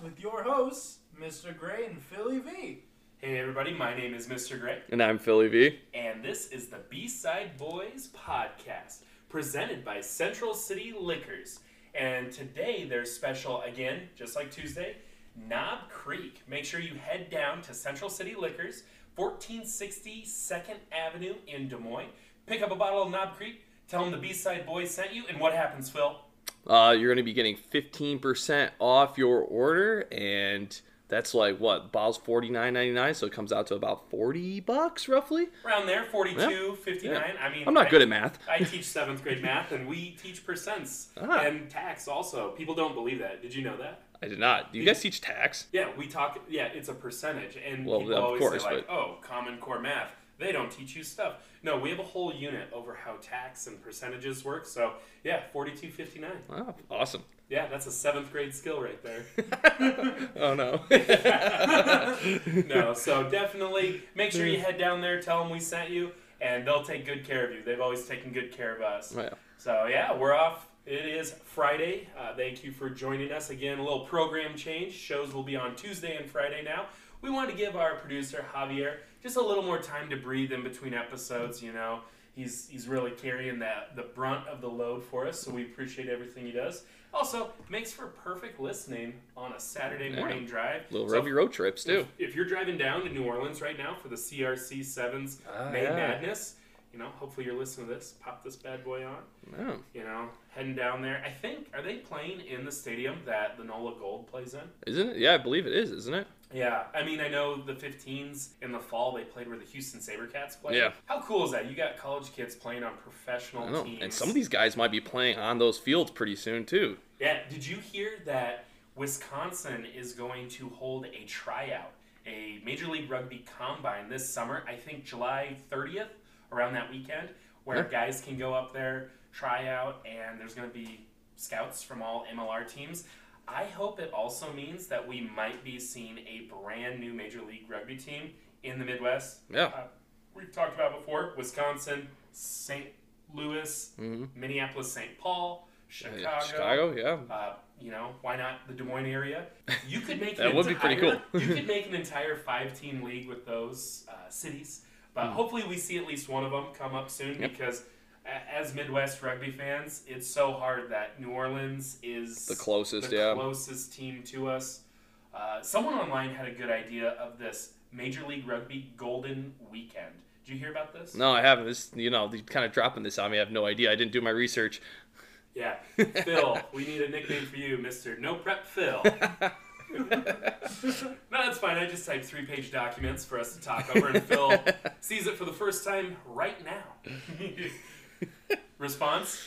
Podcast with your hosts, Mr. Gray and Philly V. Hey everybody, my name is Mr. Gray, And I'm Philly V. and this is the B-Side Bois podcast, presented by Central City Liquors. And today there's special again, just like Tuesday, Knob Creek. Make sure you head down to Central City Liquors, 1460 2nd Avenue in Des Moines. Pick up a bottle of Knob Creek, tell them the B-Side Bois sent you, and what happens, Phil? Uh, you're going to be getting 15% off your order, and that's like what? Bottle's $49.99, so it comes out to about 40 bucks roughly. Around there, 42, 59. Yeah. I mean, I'm not I- good at math. I teach seventh grade math, and we teach percents Ah. and tax also. People don't believe that. Did you know that? I did not. Do you guys teach tax? Yeah, we talk. Yeah, it's a percentage, and Well, people of always course, say like, "Oh, Common Core math." They don't teach you stuff. No, we have a whole unit over how tax and percentages work. So yeah, forty-two fifty-nine. Oh, awesome. Yeah, that's a seventh grade skill right there. oh no. no, so definitely make sure you head down there, tell them we sent you, and they'll take good care of you. They've always taken good care of us. Yeah. So yeah, we're off. It is Friday. Uh, thank you for joining us again. A little program change. Shows will be on Tuesday and Friday now. We want to give our producer Javier just a little more time to breathe in between episodes. You know, he's he's really carrying that the brunt of the load for us. So we appreciate everything he does. Also, makes for perfect listening on a Saturday Yeah. morning drive. Little So rugby road trips too. if, if you're driving down to New Orleans right now for the CRC Sevens Ah, May yeah. Madness, you know, hopefully you're listening to this. Pop this bad boy on Oh. you know, heading down there. I think are they playing in the stadium that the Nola Gold plays in? Isn't it? Yeah, I believe it is, isn't it? Yeah, I mean I know the 15s in the fall they played where the Houston SaberCats play. Yeah. How cool is that? You got college kids playing on professional teams. And some of these guys might be playing on those fields pretty soon too. Yeah, did you hear that Wisconsin is going to hold a tryout, a Major League Rugby combine this summer? I think July 30th, around that weekend, where Yeah. guys can go up there, try out, and there's going to be scouts from all MLR teams. I hope it also means that we might be seeing a brand new Major League Rugby team in the Midwest. Yeah. Uh, we've talked about before Wisconsin, St. Louis, hmm Minneapolis, St. Paul, Chicago. Chicago, yeah. Uh, you know, why not the Des Moines area? You could make That an would be pretty entire- cool. you could make an entire five-team league with those uh, cities, but Hmm. hopefully we see at least one of them come up soon Yep. because as Midwest rugby fans, it's so hard that New Orleans is The closest, the yeah. closest team to us. Uh, someone online had a good idea of this Major League Rugby Golden Weekend. Did you hear about this? No, I haven't. This, you know, they're kind of dropping this on me. I have no idea. I didn't do my research. Yeah, Phil. we need a nickname for you, Mister No Prep Phil. no, that's fine. I just typed three-page documents for us to talk over, and Phil sees it for the first time right now. Response?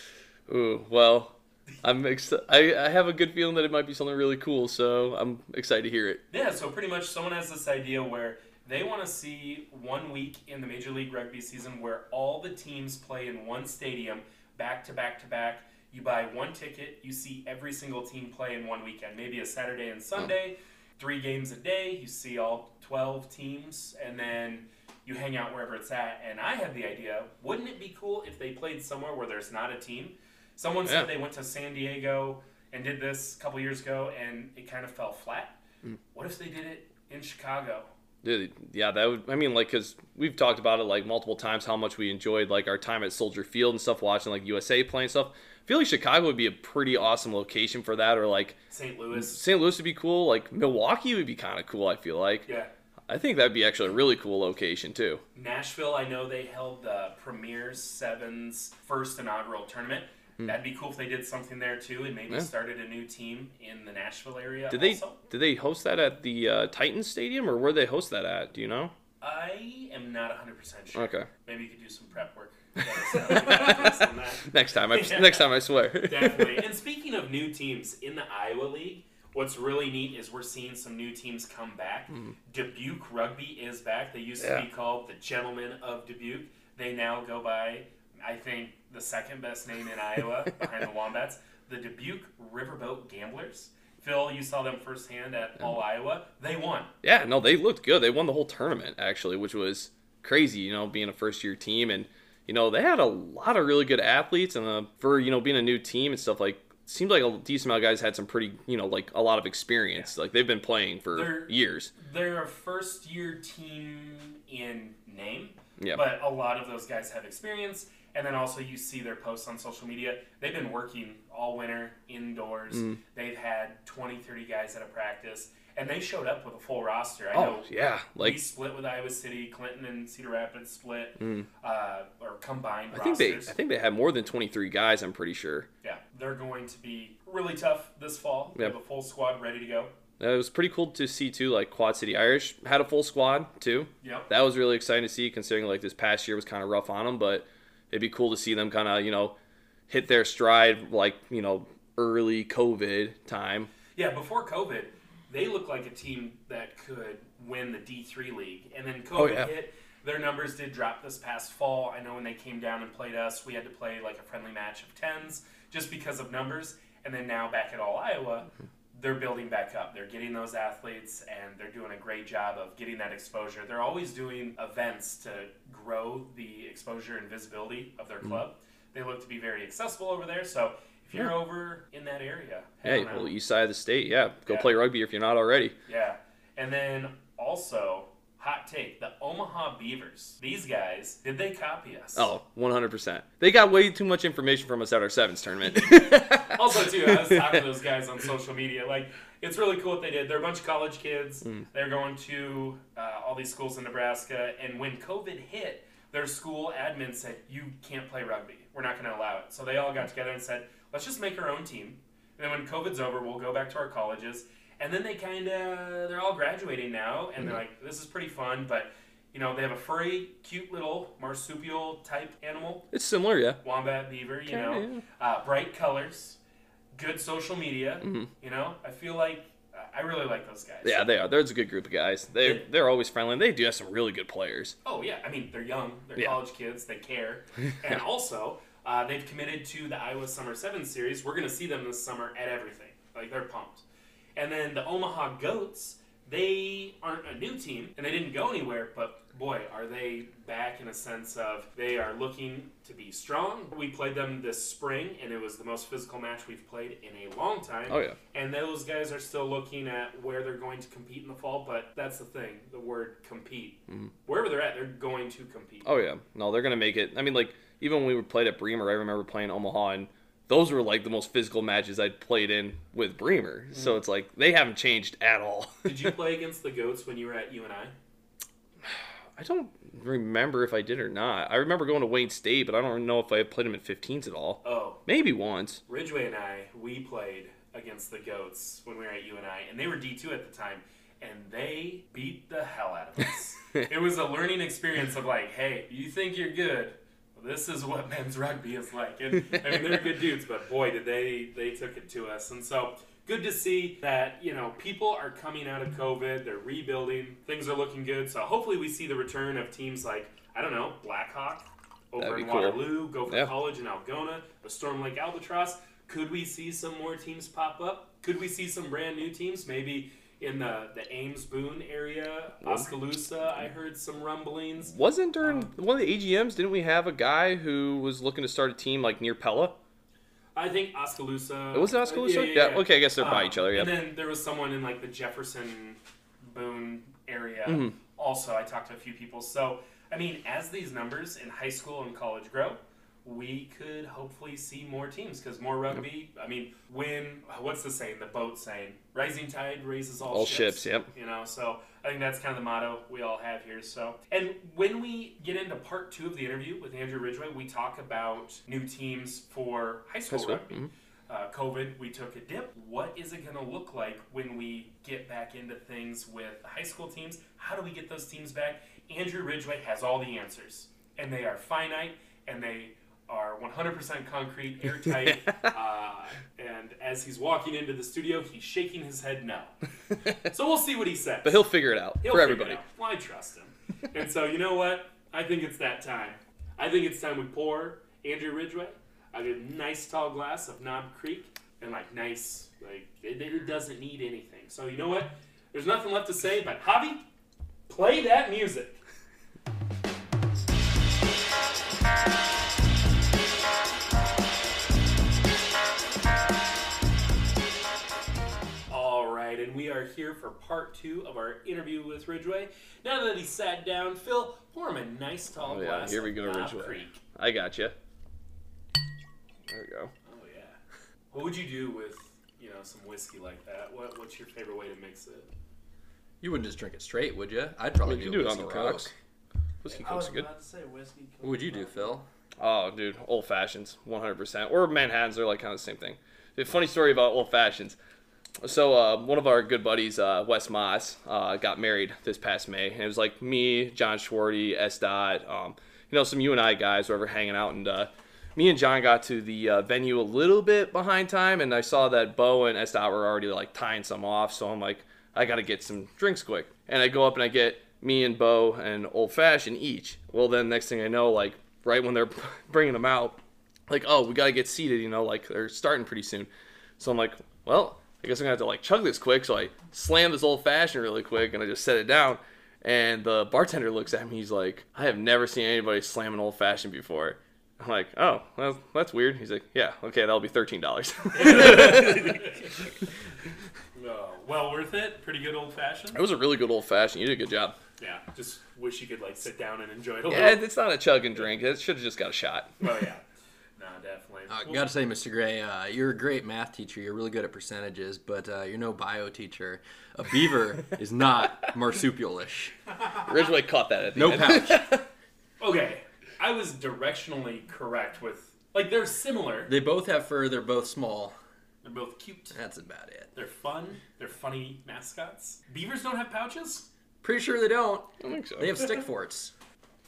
Ooh, well, I'm ex- I, I have a good feeling that it might be something really cool, so I'm excited to hear it. Yeah. So pretty much, someone has this idea where they want to see one week in the Major League Rugby season where all the teams play in one stadium, back to back to back. You buy one ticket, you see every single team play in one weekend, maybe a Saturday and Sunday, three games a day. You see all 12 teams, and then you hang out wherever it's at. And I had the idea wouldn't it be cool if they played somewhere where there's not a team? Someone said they went to San Diego and did this a couple years ago, and it kind of fell flat. Mm. What if they did it in Chicago? Dude, yeah, that would. I mean, like, cause we've talked about it like multiple times how much we enjoyed like our time at Soldier Field and stuff, watching like USA playing stuff. I feel like Chicago would be a pretty awesome location for that, or like St. Louis. St. Louis would be cool. Like Milwaukee would be kind of cool. I feel like. Yeah. I think that'd be actually a really cool location too. Nashville, I know they held the Premier Sevens first inaugural tournament. That'd be cool if they did something there too, and maybe Hmm. Yeah. started a new team in the Nashville area. Did they also. did they host that at the uh, Titans Stadium or where they host that at? Do you know? I am not 100% sure. Okay. Maybe you could do some prep work. Let us know. Get us on that. Next time, I, Yeah. next time I swear. Definitely. And speaking of new teams in the Iowa League, what's really neat is we're seeing some new teams come back. Dubuque Rugby is back. They used to be called the Gentlemen of Dubuque. They now go by, I think, the second best name in Iowa behind the Wombats, the Dubuque Riverboat Gamblers. Phil, you saw them firsthand at All Iowa. They won. Yeah, no, they looked good. They won the whole tournament actually, which was crazy. You know, being a first year team, and you know they had a lot of really good athletes, and uh, for you know being a new team and stuff like seemed like a decent amount of guys had some pretty, you know, like a lot of experience. Like they've been playing for They're- years. They're a first year team in name, Yeah. but a lot of those guys have experience. And then also you see their posts on social media. They've been working all winter indoors. Mm. They've had 20, 30 guys at a practice, and they showed up with a full roster. I Oh know yeah, we like split with Iowa City, Clinton and Cedar Rapids split, Mm. uh, or combined I think they I think they had more than 23 guys. I'm pretty sure. yeah, they're going to be really tough this fall. They have a full squad ready to go. It was pretty cool to see too. Like Quad City Irish had a full squad too. Yep. That was really exciting to see, considering like this past year was kind of rough on them. But it'd be cool to see them kind of you know hit their stride like you know early COVID time. Yeah, before COVID, they looked like a team that could win the D3 league. And then COVID Oh, yeah. hit. Their numbers did drop this past fall. I know when they came down and played us, we had to play like a friendly match of tens just because of numbers. And then now back at All Iowa, they're building back up. They're getting those athletes and they're doing a great job of getting that exposure. They're always doing events to grow the exposure and visibility of their Mm-hmm. club. They look to be very accessible over there. So if you're over in that area, Hey, well, east side of the state, yeah, go Yeah. play rugby if you're not already. Yeah. And then also, hot take the Omaha Beavers. These guys, did they copy us? Oh, 100%. They got way too much information from us at our sevens tournament. Also, too, I was talking to those guys on social media. Like, it's really cool what they did. They're a bunch of college kids. Mm. They're going to uh, all these schools in Nebraska. And when COVID hit, their school admin said, You can't play rugby. We're not going to allow it. So they all got together and said, Let's just make our own team. And then when COVID's over, we'll go back to our colleges. And then they kind of, they're all graduating now. And Mm-hmm. they're like, This is pretty fun. But, you know, they have a furry, cute little marsupial type animal it's similar, yeah. wombat beaver you Kinda, know uh, bright colors good social media Mhm. you know i feel like i really like those guys Yeah, they are. There's a good group of guys. They Yeah. they're always friendly. They do have some really good players. oh yeah i mean they're young they're Yeah. college kids they care and also uh, they've committed to the iowa summer 7 series we're going to see them this summer at everything like they're pumped and then the omaha goats they aren't a new team and they didn't go anywhere but boy are they back in a sense of they are looking to be strong we played them this spring and it was the most physical match we've played in a long time Oh yeah. And those guys are still looking at where they're going to compete in the fall, but that's the thing the word compete. Wherever they're at, they're going to compete. Mm-hmm. Oh yeah. No, they're gonna make it. I mean, like even when we played at Bremer, I remember playing Omaha, and those were like the most physical matches I'd played in with Bremer. Mm. So it's like they haven't changed at all. Did you play against the Goats when you were at UNI? I don't remember if I did or not. I remember going to Wayne State, but I don't know if I played them at 15s at all. Oh, Maybe once. Ridgway and I, we played against the Goats when we were at UNI, and they were D2 at the time, and they beat the hell out of us. it was a learning experience of like, hey, you think you're good. This is what men's rugby is like. And I mean, they're good dudes, but boy, did they they took it to us. And so good to see that you know people are coming out of COVID. They're rebuilding. Things are looking good. So hopefully we see the return of teams like I don't know Blackhawk over in cool. Waterloo, Gopher Yeah. College in Algona, the Storm Lake Albatross. Could we see some more teams pop up? Could we see some brand new teams? Maybe in the, the Ames Boone area, Oskaloosa. I heard some rumblings. Wasn't during Um, one of the AGMs? Didn't we have a guy who was looking to start a team like near Pella? I think Oskaloosa. It was it Oskaloosa? Yeah, Yeah, yeah, okay, I guess they're by Um, each other, yeah. And then there was someone in like the Jefferson Boone area. Mhm. Also, I talked to a few people. So, I mean, as these numbers in high school and college grow, we could hopefully see more teams because more rugby. I mean, when what's the saying? The boat saying, "Rising tide raises all, All ships, yep. You know, so I think that's kind of the motto we all have here. So, and when we get into part two of the interview with Andrew Ridgway, we talk about new teams for high school, High school, rugby. mhm. Uh, COVID, we took a dip. What is it going to look like when we get back into things with high school teams? How do we get those teams back? Andrew Ridgway has all the answers, and they are finite, and they are 100% concrete, airtight. uh, and as he's walking into the studio, he's shaking his head no. So we'll see what he says. But he'll figure it out He'll for figure everybody. it out. Well, I trust him. and so, you know what? I think it's that time. I think it's time we pour Andrew Ridgway a good nice tall glass of Knob Creek and like nice, like it, it doesn't need anything. So, you know what? There's nothing left to say, but Javi, play that music. And we are here for part two of our interview with Ridgway. Now that he sat down, Phil, pour him a nice tall Oh, yeah, glass. here we go, Knob Ridgway. Creek. I got you. There we go. Oh yeah. What would you do with you know some whiskey like that? What What's your favorite way to mix it? You wouldn't just drink it straight, would you? I'd probably mean, you do, do it on whiskey the Coke. rocks. Whiskey I was cokes are good. about to say whiskey. What would you do, Phil? Oh, dude, old fashions, 100%. Or Manhattan's—they're like kind of the same thing. A funny story about old fashions. So, uh, one of our good buddies, uh, Wes Moss, uh, got married this past May. And it was like me, John Schwarty, S. Dot, um, you know, some you and I guys were ever hanging out. And uh, me and John got to the uh, venue a little bit behind time. And I saw that Bo and S. Dot were already like tying some off. So I'm like, I got to get some drinks quick. And I go up and I get me and Bo an old fashioned each. Well, then next thing I know, like right when they're bringing them out, like, oh, we got to get seated, you know, like they're starting pretty soon. So I'm like, well, I guess I'm gonna have to like chug this quick. So I slam this old fashioned really quick and I just set it down. And the bartender looks at me. He's like, I have never seen anybody slam an old fashioned before. I'm like, oh, well, that's weird. He's like, yeah, okay, that'll be thirteen dollars. Oh, well worth it. Pretty good old fashioned. it was a really good old fashioned. You did a good job. Yeah. Just wish you could like sit down and enjoy it a Yeah, little. it's not a chug and drink. It should have just got a shot. Oh yeah. No, definitely. Uh, Well, gotta say, Mr. Gray, uh, you're a great math teacher. You're really good at percentages, but uh, you're no bio teacher. A beaver is not marsupialish. Ridgway caught that at the No end. pouch. okay. I was directionally correct with like they're similar. They both have fur. They're both small. They're both cute. That's about it. They're fun. They're funny mascots. Beavers don't have pouches. Pretty sure they don't. I think so. They have stick forts.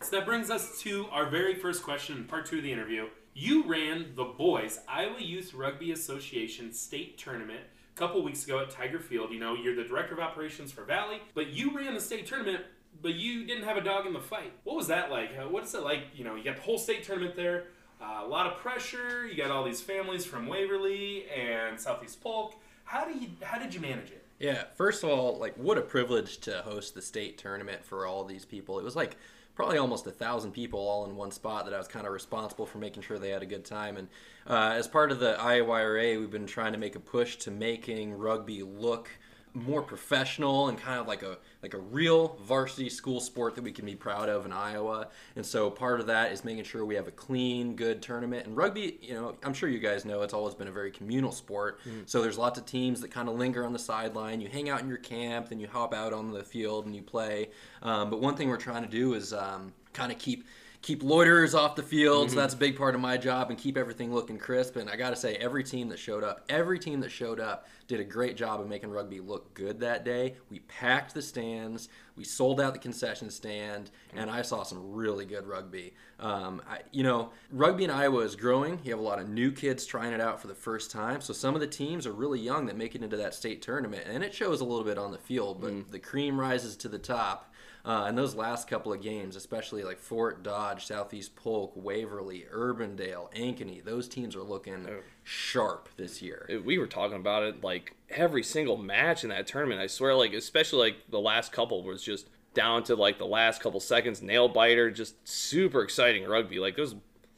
So that brings us to our very first question in part two of the interview. You ran the boys Iowa Youth Rugby Association state tournament a couple weeks ago at Tiger Field. You know, you're the director of operations for Valley, but you ran the state tournament, but you didn't have a dog in the fight. What was that like? What is it like? You know, you got the whole state tournament there, uh, a lot of pressure. You got all these families from Waverly and Southeast Polk. How do you? How did you manage it? Yeah, first of all, like what a privilege to host the state tournament for all these people. It was like probably almost a thousand people all in one spot that I was kind of responsible for making sure they had a good time. And uh, as part of the IOYRA, we've been trying to make a push to making rugby look more professional and kind of like a like a real varsity school sport that we can be proud of in Iowa. And so part of that is making sure we have a clean, good tournament. And rugby, you know, I'm sure you guys know it's always been a very communal sport. So there's lots of teams that kind of linger on the sideline. You hang out in your camp, then you hop out on the field and you play. Um, but one thing we're trying to do is um, kind of keep keep loiterers off the field. So mm-hmm. that's a big part of my job and keep everything looking crisp. And I got to say, every team that showed up, every team that showed up did a great job of making rugby look good that day. We packed the stands, we sold out the concession stand, mm-hmm. and I saw some really good rugby. Um, I, you know, rugby in Iowa is growing. You have a lot of new kids trying it out for the first time. So some of the teams are really young that make it into that state tournament, and it shows a little bit on the field. But mm-hmm. the cream rises to the top. Uh, and those last couple of games, especially like Fort Dodge, Southeast Polk, Waverly, Urbandale, Ankeny, those teams are looking sharp this year. we were talking about it like every single match in that tournament. I swear, like especially like the last couple was just down to like the last couple seconds, nail biter, just super exciting rugby. Like there's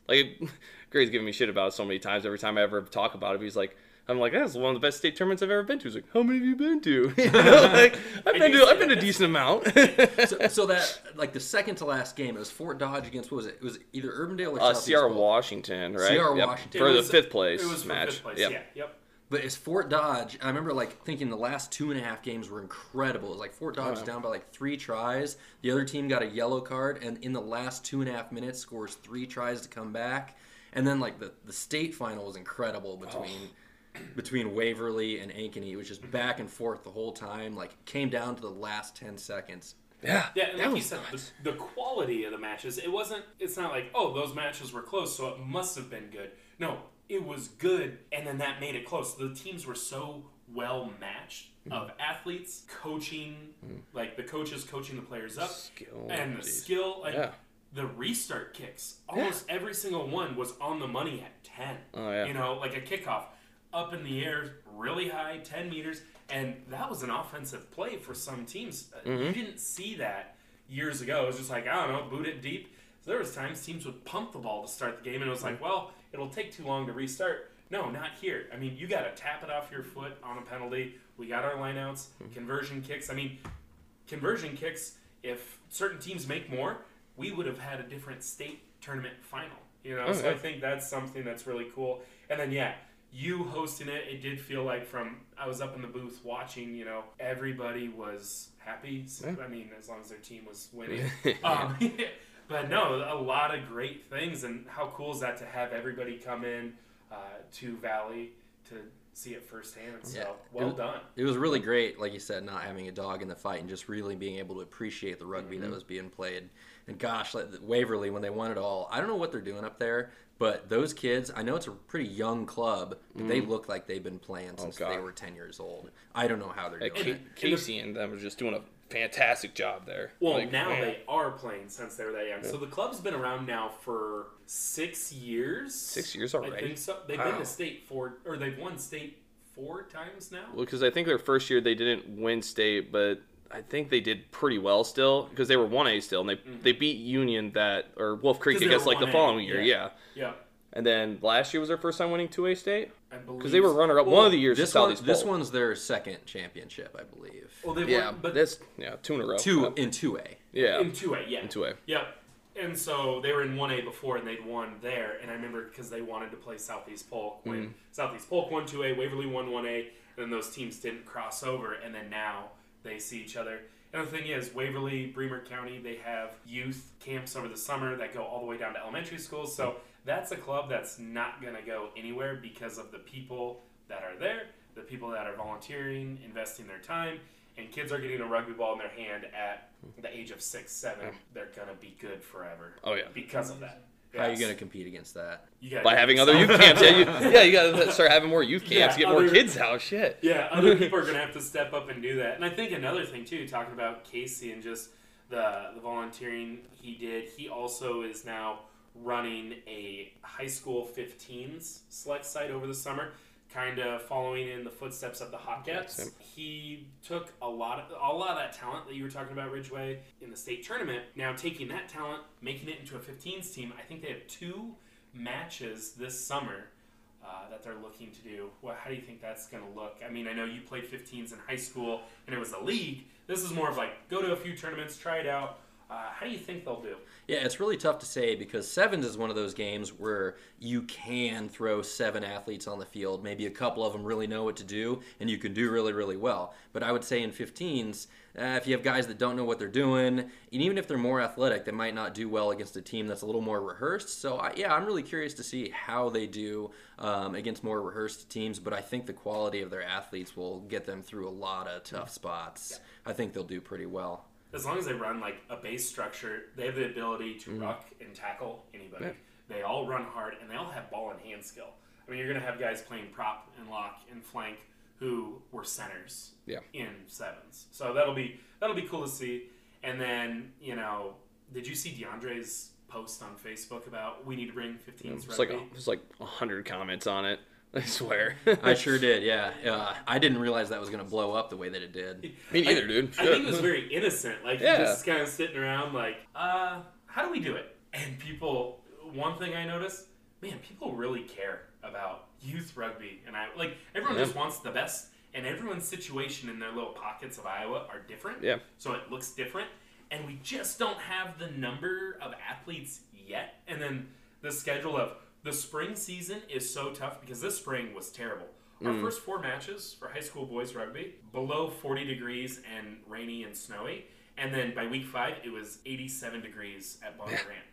like Gray's giving me shit about it so many times. Every time I ever talk about it, he's like. I'm like, that's one of the best state tournaments I've ever been to. He's like, how many have you been to? You know, like, I've been to, I've been to a decent amount. so, so that like the second to last game, it was Fort Dodge against what was it? It was either Urbandale or uh, Southeast Sierra Polk. Washington, right? Sierra Yep. Washington. for It the fifth place It was for match. fifth place. Yep. Yeah. Yep. But it's Fort Dodge. I remember like thinking the last two and a half games were incredible. It was like Fort Dodge was down by like three tries. The other team got a yellow card, and in the last two and a half minutes scores three tries to come back. And then like the the state final was incredible between between Waverly and Ankeny. It was just back and forth the whole time. Like came down to the last ten seconds. Yeah, Yeah, and that like you said, nuts. the, the quality of the matches, it wasn't, it's not like, oh, those matches were close, so it must have been good. No, it was good, and then that made it close. The teams were so well matched Mm-hmm. of athletes, coaching, like the coaches coaching the players up, Skill, and the geez. skill, like Yeah. the restart kicks. Almost every single one was on the money at 10. Oh, yeah. You know, like a kickoff up in the air, really high, 10 meters. And that was an offensive play for some teams. Uh, Mm-hmm. You didn't see that years ago. It was just like, I don't know, boot it deep. So there was times teams would pump the ball to start the game, and it was like, well, it'll take too long to restart. No, not here. I mean, you got to tap it off your foot on a penalty. We got our lineouts, conversion kicks. I mean, conversion kicks. If certain teams make more, we would have had a different state tournament final. You know, Oh, so I think that's something that's really cool. And then yeah, you hosting it, it did feel like from I was up in the booth watching. You know, everybody was happy. So. I mean, as long as their team was winning. um, but no, a lot of great things, and how cool is that to have everybody come in uh, to Valley to see it firsthand? So Yeah. well It- done. It was really great, like you said, not having a dog in the fight and just really being able to appreciate the rugby Mm-hmm. that was being played. And gosh, like Waverly when they won it all, I don't know what they're doing up there, but those kids, I know it's a pretty young club, but they look like they've been playing since they Mm. Were ten years old. I don't know how they're doing Ca- it. Casey and them are just doing a fantastic job there. Well, Like, now man. they are playing since they were that young. So the club's been around now for six years. Six years I already? think so. They've been Wow. to state four, or they've won state four times now. Well, because I think their first year they didn't win state, but I think they did pretty well still because they were one A still, and they they beat Union that or Wolf Creek, I Mm-hmm. 'Cause they guess, like the 1A, following year, yeah. yeah. Yeah, And then last year was their first time winning two A state I believe because they were runner up Well, one of the years. This at one, this one's their second championship, I believe. Well, they yeah, won, but this yeah two in a row. Two in two A. yeah, in two A, yeah, in two A. Yep. And so they were in 1A before and they'd won there. And I remember because they wanted to play Southeast Polk when Mm. Southeast Polk won 2A, Waverly won 1A, and then those teams didn't cross over. And then now they see each other. And the thing is, Waverly, Bremer County, they have youth camps over the summer that go all the way down to elementary schools. So that's a club that's not going to go anywhere because of the people that are there, the people that are volunteering, investing their time, and kids are getting a rugby ball in their hand at the age of six, seven. Mm. They're gonna be good forever. Oh, yeah. because of that. How are you going to compete against that? By having other youth camps, yeah, you, yeah, you gotta start having more youth camps, Yeah, get more kids out. Shit. Yeah, other people are going to have to step up and do that. And I think another thing too, talking about Casey and just the the volunteering he did, he also is now running a high school 15s select side over the summer, kind of following in the footsteps of the Hotcats. He took a lot of a lot of that talent that you were talking about Ridgway in the state tournament. Now taking that talent, making it into a 15s team. I think they have two matches this summer uh, that they're looking to do. Well, how do you think that's going to look? I mean, I know you played 15s in high school and it was a league. This is more of like go to a few tournaments, try it out. Uh, how do you think they'll do? Yeah, it's really tough to say because sevens is one of those games where you can throw seven athletes on the field. Maybe a couple of them really know what to do, and you can do really, really well. But I would say in 15s, uh, if you have guys that don't know what they're doing, and even if they're more athletic, they might not do well against a team that's a little more rehearsed. So I, yeah, I'm really curious to see how they do um, against more rehearsed teams. But I think the quality of their athletes will get them through a lot of tough spots. I think they'll do pretty well. As long as they run like a base structure, they have the ability to mm-hmm. ruck and tackle anybody. Yeah. They all run hard and they all have ball and hand skill. I mean, you're going to have guys playing prop and lock and flank who were centers Yeah. in sevens. So that'll be that'll be cool to see. And then you know, did you see DeAndre's post on Facebook about we need to bring 15s It's like a, there's like a hundred comments on it. I swear. I sure did, yeah. Uh, I didn't realize that was going to blow up the way that it did. Me neither, dude. I think it was very innocent. Like Yeah. just kind of sitting around, like, uh, how do we do it? And people, one thing I noticed, man, people really care about youth rugby, and I like everyone Yeah. just wants the best, and everyone's situation in their little pockets of Iowa are different. Yeah. So it looks different, and we just don't have the number of athletes yet. And then the schedule of the spring season is so tough because this spring was terrible. Our Mm. first four matches for high school boys rugby below 40 degrees and rainy and snowy, and then by week five it was 87 degrees at Bondurant,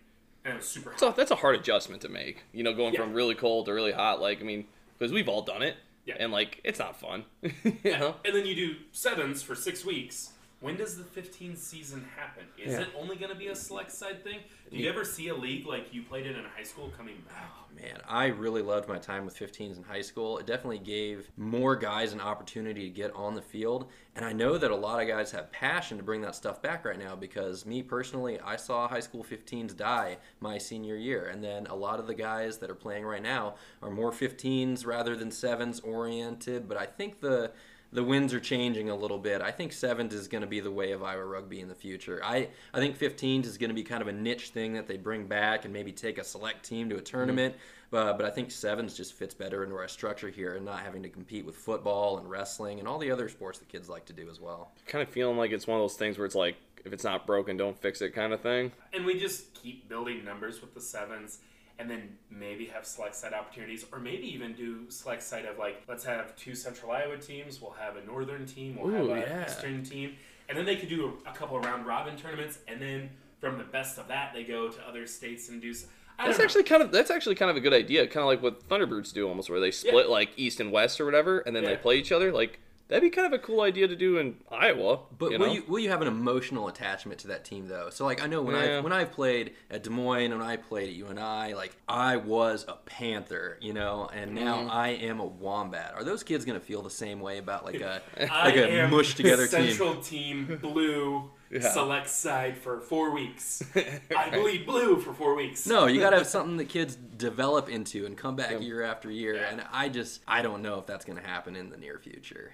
and it was super hot. So that's a hard adjustment to make. You know, going Yeah. from really cold to really hot. Like, I mean, because we've all done it. Yeah. And like, it's not fun. you know. And then you do sevens for six weeks. When does the 15 season happen? Is Yeah. it only going to be a select side thing? Do you ever see a league like you played it in high school coming back? Oh, Man, I really loved my time with 15s in high school. It definitely gave more guys an opportunity to get on the field. And I know that a lot of guys have passion to bring that stuff back right now because me personally, I saw high school 15s die my senior year. And then a lot of the guys that are playing right now are more 15s rather than 7s oriented. But I think the the winds are changing a little bit. I think sevens is going to be the way of Iowa rugby in the future. I, I think 15s is going to be kind of a niche thing that they bring back and maybe take a select team to a tournament. Mm-hmm. But, but I think sevens just fits better into our structure here and not having to compete with football and wrestling and all the other sports that kids like to do as well. Kind of feeling like it's one of those things where it's like, if it's not broken, don't fix it kind of thing. And we just keep building numbers with the sevens and then maybe have select side opportunities or maybe even do select side of like let's have two central iowa teams we'll have a northern team we'll Ooh, have an yeah. eastern team and then they could do a, a couple of round robin tournaments and then from the best of that they go to other states and do s- I That's don't know. actually kind of that's actually kind of a good idea. Kind of like what Thunderbirds do, almost where they split like east and west or whatever, and then they play each other. Like that'd be kind of a cool idea to do in Iowa. But you will you will you have an emotional attachment to that team though? So like I know when I when I've played at Des Moines and when I played at UNI, like I was a Panther, you know, and now Mm-hmm. I am a Wombat. Are those kids gonna feel the same way about like a I like a mush together team? central team blue Yeah. select side for four weeks i bleed blue for four weeks No, you gotta have something that kids develop into and come back Yeah. year after year. Yeah. And I just I don't know if that's gonna happen in the near future.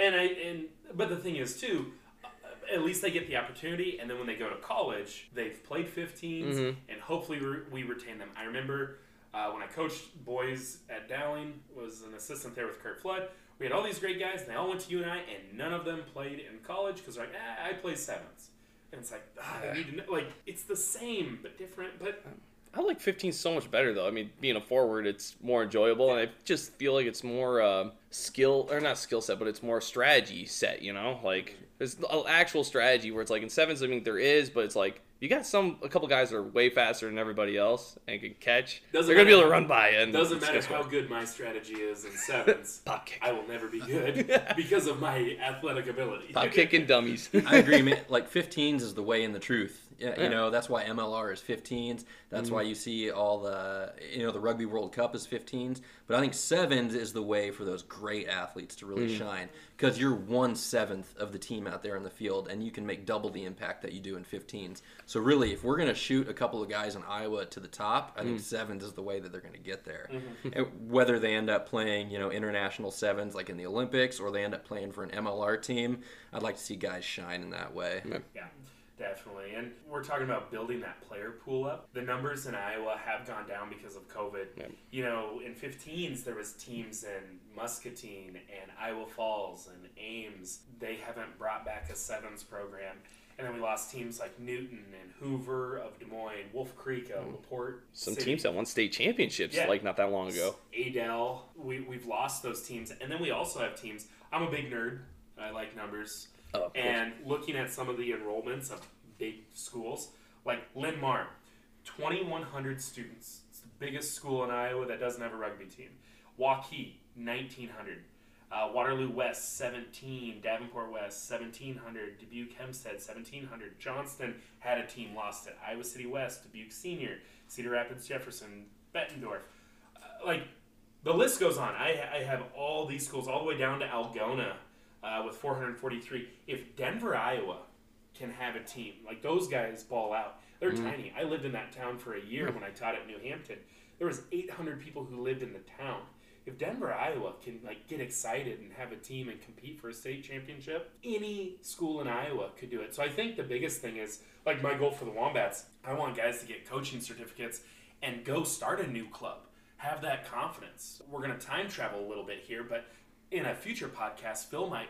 And I and but the thing is too, uh, at least they get the opportunity, and then when they go to college, they've played 15s, Mhm. and hopefully re- we retain them. I remember uh, when I coached boys at Dowling, was an assistant there with Kurt Flood. We had all these great guys, and they all went to UNI, and none of them played in college because they're like, ah, I play sevens. And it's like, ah, I need to know. Like, it's the same but different. But I like 15 so much better though. I mean, being a forward, it's more enjoyable, and I just feel like it's more uh, skill or not skill set, but it's more strategy set. You know, like there's actual strategy where it's like in sevens. I mean, there is, but it's like you got some a couple guys that are way faster than everybody else and can catch. Doesn't They're gonna be able to run by you. And doesn't matter how good my strategy is in sevens. pop kick, I will never be good because of my athletic ability. pop kicking dummies. I agree, man. Like 15s is the way and the truth. Yeah, Yeah. you know that's why MLR is 15s. That's Mm-hmm. why you see all the you know the Rugby World Cup is 15s. But I think sevens is the way for those great athletes to really shine because you're one seventh of the team out there in the field, and you can make double the impact that you do in 15s. So really, if we're gonna shoot a couple of guys in Iowa to the top, I think Mm. sevens is the way that they're gonna get there. Mm-hmm. And whether they end up playing you know international sevens like in the Olympics or they end up playing for an MLR team, I'd like to see guys shine in that way. Yeah, definitely. And we're talking about building that player pool up. The numbers in Iowa have gone down because of COVID. Yeah. You know, in 15s there was teams in Muscatine and Iowa Falls and Ames. They haven't brought back a sevens program. And then we lost teams like Newton and Hoover of Des Moines, Wolf Creek of mm. Laporte. Some City. teams that won state championships Yeah. like not that long ago. Adel. We, we've lost those teams. And then we also have teams. I'm a big nerd. I like numbers. Oh. And looking at some of the enrollments of big schools, like Linn-Mar, 2,100 students. It's the biggest school in Iowa that doesn't have a rugby team. Waukee, 1,900. Uh, Waterloo West, 17. Davenport West, 1,700. Dubuque Hempstead, 1,700. Johnston had a team lost it. Iowa City West, Dubuque Senior, Cedar Rapids Jefferson, Bettendorf. Uh, like, the list goes on. I, I have all these schools all the way down to Algona uh, with 443. If Denver, Iowa can have a team, like those guys ball out. They're tiny. I lived in that town for a year when I taught at New Hampton. There was 800 people who lived in the town. If Denver, Iowa can like get excited and have a team and compete for a state championship, any school in Iowa could do it. So I think the biggest thing is like my goal for the Wombats. I want guys to get coaching certificates and go start a new club. Have that confidence. We're going to time travel a little bit here, but in a future podcast, Phil might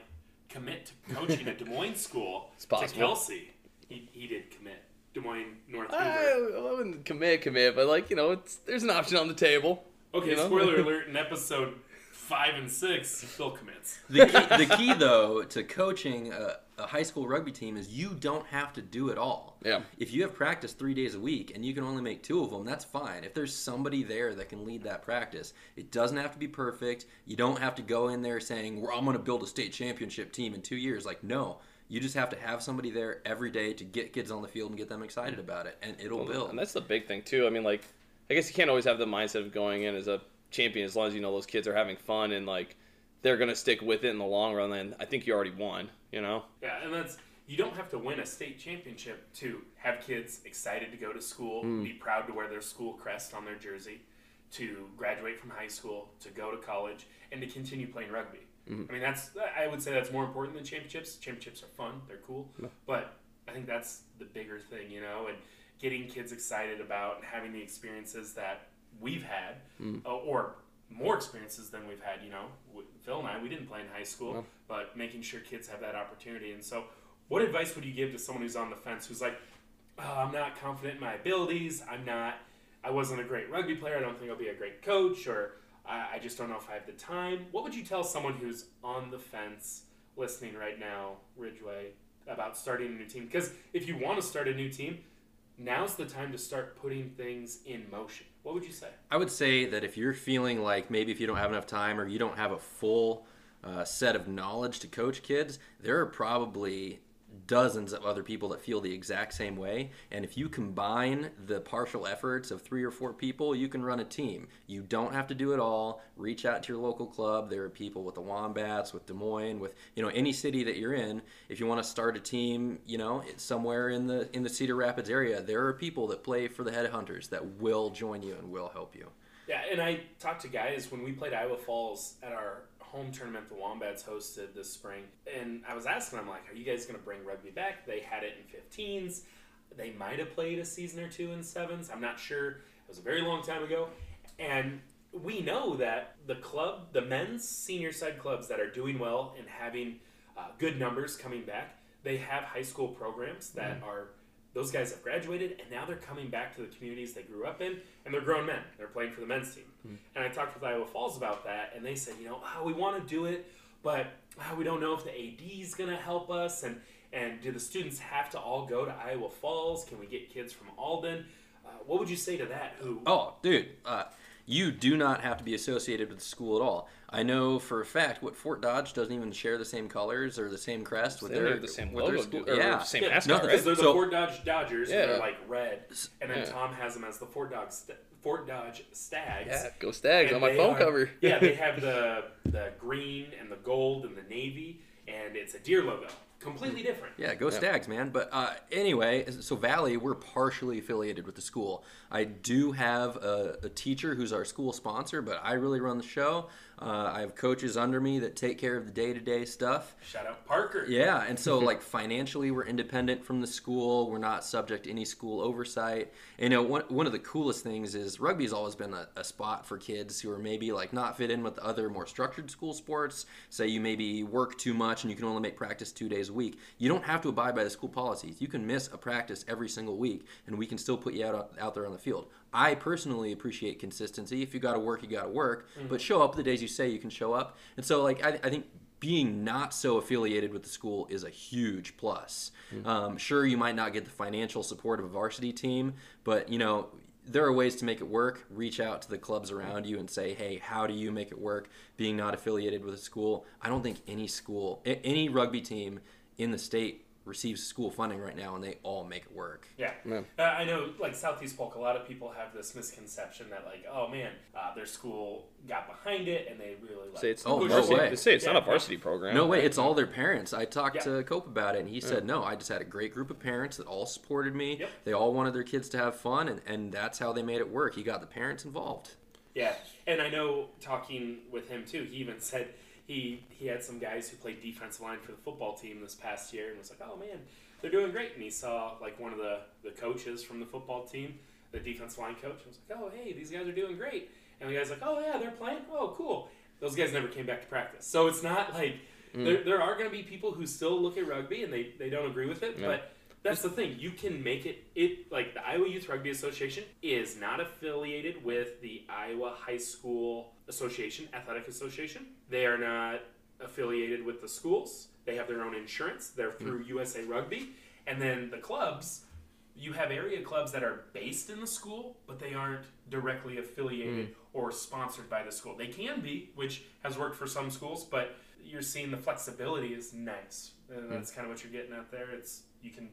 commit to coaching a Des Moines school It's to possible. Kelsey. He, he did commit. Des Moines North Hoover. I, I wouldn't commit, commit, but like you know, it's there's an option on the table. Okay, you know? spoiler alert in episode five and six, Phil commits. The key, the key though, to coaching a, a high school rugby team is you don't have to do it all. Yeah. If you have practice three days a week and you can only make two of them, that's fine. If there's somebody there that can lead that practice, it doesn't have to be perfect. You don't have to go in there saying, well, I'm going to build a state championship team in two years. Like, no. You just have to have somebody there every day to get kids on the field and get them excited about it, and it'll build. And that's the big thing too. I mean, like, I guess you can't always have the mindset of going in as a champion as long as you know those kids are having fun and like they're gonna stick with it in the long run. And I think you already won. You know. Yeah, and that's you don't have to win a state championship to have kids excited to go to school, hmm. be proud to wear their school crest on their jersey, to graduate from high school, to go to college, and to continue playing rugby. Mm-hmm. I mean, that's I would say that's more important than championships. Championships are fun; they're cool, but I think that's the bigger thing, you know, and getting kids excited about having the experiences that we've had, hmm. uh, or more experiences than we've had. You know, Phil and I, we didn't play in high school, No. but making sure kids have that opportunity. And so, what advice would you give to someone who's on the fence, who's like, oh, I'm not confident in my abilities. I'm not. I wasn't a great rugby player. I don't think I'll be a great coach, or I, I just don't know if I have the time. What would you tell someone who's on the fence, listening right now, Ridgway, about starting a new team? Because if you want to start a new team, now's the time to start putting things in motion. What would you say? I would say that if you're feeling like maybe if you don't have enough time or you don't have a full uh, set of knowledge to coach kids, there are probably dozens of other people that feel the exact same way. And if you combine the partial efforts of three or four people, you can run a team. You don't have to do it all. Reach out to your local club. There are people with the Wombats, with Des Moines, with you know any city that you're in. If you want to start a team, you know somewhere in the in the Cedar Rapids area, there are people that play for the Headhunters that will join you and will help you. Yeah, and I talked to guys when we played Iowa Falls at our home tournament the Wombats hosted this spring, and I was asking them like, "Are you guys going to bring rugby back?" They had it in 15s. They might have played a season or two in sevens. I'm not sure. It was a very long time ago, and we know that the club, the men's senior side clubs that are doing well and having uh, good numbers coming back, they have high school programs that are those guys have graduated and now they're coming back to the communities they grew up in and they're grown men. They're playing for the men's team. And I talked with Iowa Falls about that and they said, you know, oh, we want to do it, but oh, we don't know if the AD is going to help us and and do the students have to all go to Iowa Falls? Can we get kids from Alden? Uh, what would you say to that? Who? Oh, dude, uh, you do not have to be associated with the school at all. I know for a fact what Fort Dodge doesn't even share the same colors or the same crest with They their have the same with logo, their school. or yeah, the same Yeah, mascot, no, right? They're the So- Fort Dodge Dodgers, Yeah. and they're like red, and then Yeah. Tom has them as the Fort Dodge St- Fort Dodge Stags. Yeah, go Stags on my phone are- cover. yeah, they have the the green and the gold and the navy, and it's a deer logo, completely different. Yeah, go Yeah. Stags, man. But uh, anyway, so Valley, we're partially affiliated with the school. I do have a, a teacher who's our school sponsor, but I really run the show. Uh, I have coaches under me that take care of the day to day stuff. Shout out Parker. Yeah, and so like financially, we're independent from the school. We're not subject to any school oversight. And, you know, one, one of the coolest things is rugby's always been a, a spot for kids who are maybe like not fit in with the other more structured school sports. Say you maybe work too much and you can only make practice two days a week. You don't have to abide by the school policies. You can miss a practice every single week, and we can still put you out out there on the field. I personally appreciate consistency. If you got to work, you got to work, but show up the days you say you can show up. And so, like, I, I think being not so affiliated with the school is a huge plus. Um, sure, you might not get the financial support of a varsity team, but you know there are ways to make it work. Reach out to the clubs around you and say, "Hey, how do you make it work?" Being not affiliated with a school, I don't think any school, any rugby team in the state receives school funding right now, and they all make it work. Yeah. Yeah. Uh, I know, like Southeast Polk, a lot of people have this misconception that, like, oh man, uh, their school got behind it and they really like. Say it's Oh, not a no varsity. way. They say it's not a varsity program. No way, it's all their parents. I talked Yeah. to Cope about it, and he said, no, I just had a great group of parents that all supported me. Yep. They all wanted their kids to have fun, and, and that's how they made it work. He got the parents involved. Yeah, and I know talking with him too. He even said he he had some guys who played defensive line for the football team this past year, and was like, "Oh man, they're doing great." And he saw like one of the the coaches from the football team, the defensive line coach, and was like, "Oh hey, these guys are doing great." And the guy's like, "Oh yeah, they're playing. Oh cool." Those guys never came back to practice, so it's not like mm. there, there are going to be people who still look at rugby and they, they don't agree with it, Yeah. but that's the thing. You can make it it like the Iowa Youth Rugby Association is not affiliated with the Iowa High School Association, Athletic Association. They are not affiliated with the schools. They have their own insurance. They're through hmm. USA Rugby. And then the clubs, you have area clubs that are based in the school, but they aren't directly affiliated hmm. or sponsored by the school. They can be, which has worked for some schools, but you're seeing the flexibility is nice. And that's kind of what you're getting at there. It's you can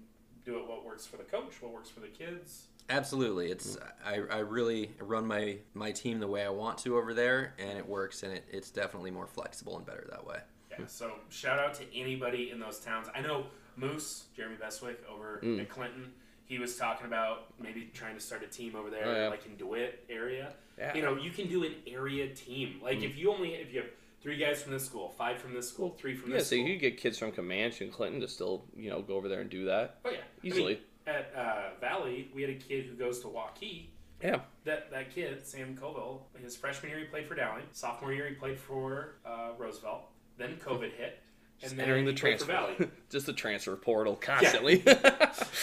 do it what works for the coach, what works for the kids. Absolutely, it's I, I really run my my team the way I want to over there, and it works, and it, it's definitely more flexible and better that way. Yeah. So shout out to anybody in those towns. I know Moose, Jeremy Bestwick over Mm. at Clinton. He was talking about maybe trying to start a team over there, Oh, yeah. like in DeWitt area. Yeah. You know, you can do an area team. Like if you only if you have three guys from this school, five from this school, three from this school. Yeah, this so school. you could get kids from Camanche and Clinton to still, you know, go over there and do that oh yeah, I mean, easily. at uh, Valley, we had a kid who goes to Waukee. yeah. That that kid, Sam Coville, his freshman year he played for Dowling. Sophomore year he played for uh, Roosevelt. Then COVID hit, and then Entering the he played for transfer, Valley. just the transfer portal constantly.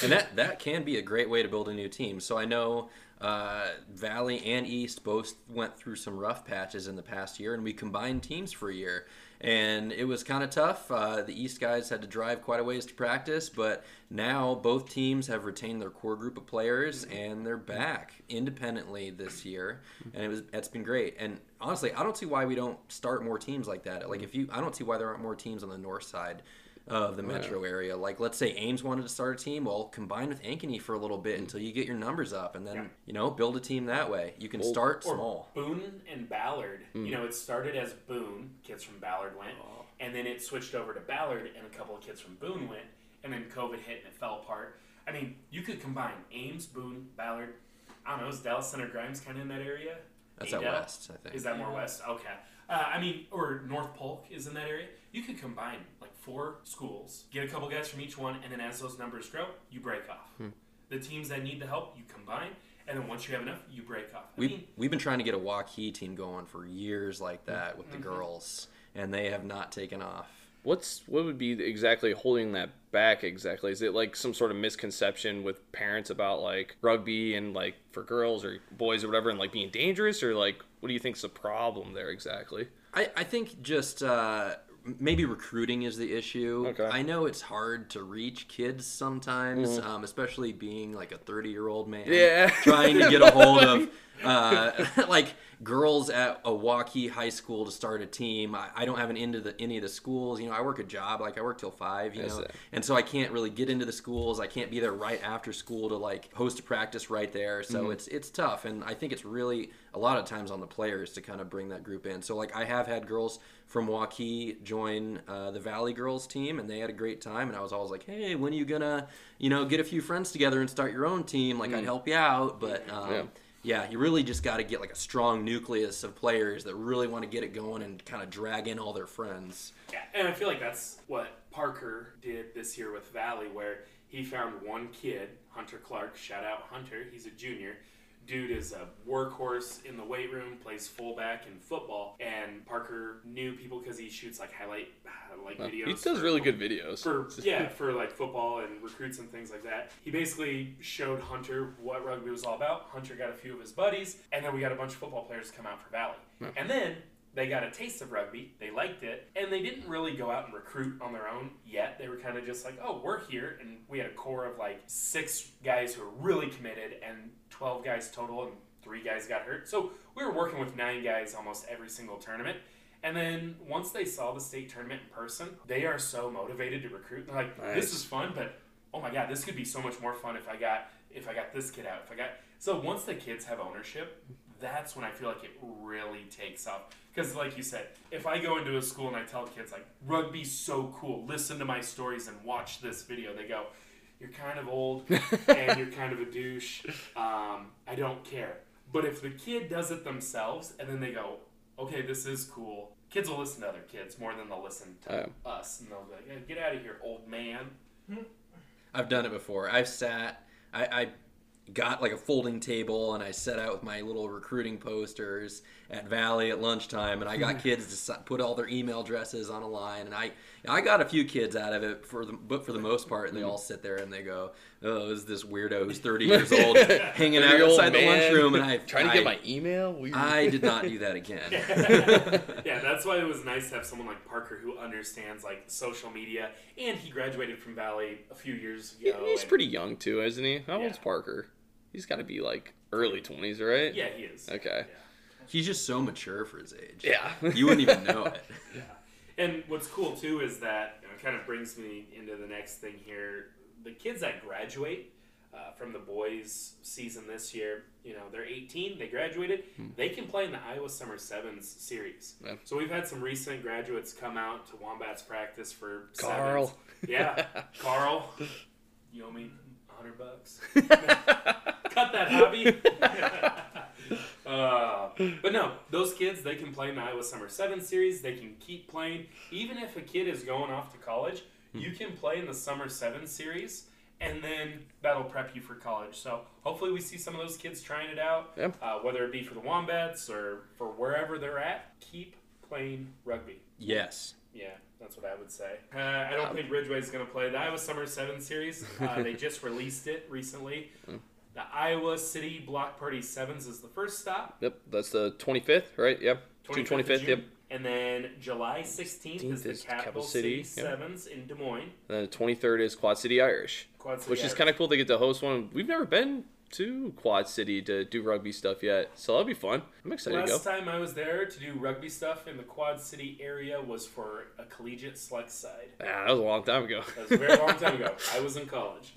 and that that can be a great way to build a new team. So I know uh, Valley and East both went through some rough patches in the past year, and we combined teams for a year, and it was kind of tough. Uh, the East guys had to drive quite a ways to practice, but now both teams have retained their core group of players, and they're back independently this year, and it was it's been great. And honestly, I don't see why we don't start more teams like that. Like if you, I don't see why there aren't more teams on the north side of the metro area. Like, let's say Ames wanted to start a team. Well, combine with Ankeny for a little bit until you get your numbers up, and then Yeah. you know build a team that way. You can Well, start or small. Boone and Ballard. Hmm. You know, it started as Boone, kids from Ballard went, Oh. and then it switched over to Ballard, and a couple of kids from Boone went, and then COVID hit and it fell apart. I mean, you could combine Ames, Boone, Ballard. I don't know, is Dallas Center Grimes kind of in that area? That's out Adel? west, I think. Is that more west? Okay. Uh, I mean, or North Polk is in that area. You could combine like four schools, get a couple guys from each one, and then as those numbers grow, you break off. Hmm. The teams that need the help, you combine, and then once you have enough, you break off. I we mean, we've been trying to get a Waukee team going for years like that with the Mm-hmm. girls, and they have not taken off. What's what would be exactly holding that back exactly? Is it like some sort of misconception with parents about like rugby and like for girls or boys or whatever and like being dangerous or like what do you think's the problem there exactly? I, I think just uh, maybe recruiting is the issue. Okay. I know it's hard to reach kids sometimes, um, especially being like a 30 year old man. Yeah. Trying to get a hold of uh, like girls at a Waukee high school to start a team. I, I don't have an into the any of the schools. You know, I work a job. Like I work till five. You That's know, it. and so I can't really get into the schools. I can't be there right after school to like host a practice right there. So it's it's tough, and I think it's really a lot of times on the players to kind of bring that group in. So like I have had girls from Waukee join uh, the Valley girls team, and they had a great time. And I was always like, hey, when are you gonna you know get a few friends together and start your own team? Like I'd help you out, but. Um, Yeah. Yeah, you really just got to get like a strong nucleus of players that really want to get it going and kind of drag in all their friends. Yeah, and I feel like that's what Parker did this year with Valley, where he found one kid, Hunter Clark. Shout out Hunter, he's a junior. Dude is a workhorse in the weight room, plays fullback in football, and Parker knew people because he shoots like highlight like videos. He does really good videos. for yeah for like football and recruits and things like that. He basically showed Hunter what rugby was all about. Hunter got a few of his buddies, and then we got a bunch of football players come out for Valley, and then. They got a taste of rugby, they liked it, and they didn't really go out and recruit on their own yet. They were kind of just like, oh, we're here. And we had a core of like six guys who were really committed and 12 guys total, and three guys got hurt. So we were working with nine guys almost every single tournament. And then once they saw the state tournament in person, they are so motivated to recruit. They're like, Nice. this is fun, but oh my god, this could be so much more fun if I got if I got this kid out. If I got so once the kids have ownership, that's when I feel like it really takes off. Because like you said, if I go into a school and I tell kids like rugby's so cool, listen to my stories and watch this video, they go, you're kind of old and you're kind of a douche. Um, I don't care. But if the kid does it themselves and then they go, okay, this is cool. Kids will listen to other kids more than they'll listen to Oh. us, and they'll be like, "Yeah, "Get out of here, old man." I've done it before. I've sat, I, I got like a folding table and I set out with my little recruiting posters at Valley at lunchtime, and I got kids to put all their email addresses on a line, and I I got a few kids out of it for the but for the most part, they mm-hmm. all sit there and they go, "Oh, is this weirdo who's 30 years old hanging out 30-year-old outside the lunchroom?" And I trying to get my email. Weird. I did not do that again. yeah, that's why it was nice to have someone like Parker who understands like social media, and he graduated from Valley a few years He- ago. He's and- pretty young too, isn't he? How Yeah. old's Parker? He's got to be like early twenties, right? Yeah, he is. Okay. He's just so mature for his age. Yeah. You wouldn't even know it. And what's cool too is that you know, it kind of brings me into the next thing here. The kids that graduate uh, from the boys' season this year, you know, they're 18, they graduated, they can play in the Iowa Summer Sevens series. Yeah. So we've had some recent graduates come out to Wombats practice for Carl. sevens. Yeah, Carl, you owe me a hundred bucks. Cut that Javi. uh, but no, those kids they can play in the Iowa Summer Seven Series. They can keep playing, even if a kid is going off to college. You can play in the Summer Seven Series, and then that'll prep you for college. So hopefully, we see some of those kids trying it out. Yeah. Uh, whether it be for the Wombats or for wherever they're at, keep playing rugby. Yes. Yeah, that's what I would say. Uh, I don't think Ridgway's going to play the Iowa Summer 7 series. Uh, they just released it recently. The Iowa City Block Party Sevens is the first stop. Yep, that's the 25th, right? Yep, June 25th of 25th. June. Yep. And then July 16th is the Capital, Capital City, City, yep. Sevens in Des Moines. And then the 23rd is Quad City Irish, Quad City which is kind of cool. They get to host one. We've never been to Quad City to do rugby stuff yet, so that'll be fun. I'm excited to go. Last time I was there to do rugby stuff in the Quad City area was for a collegiate select side. Ah, that was a long time ago. That was a very long time ago. I was in college.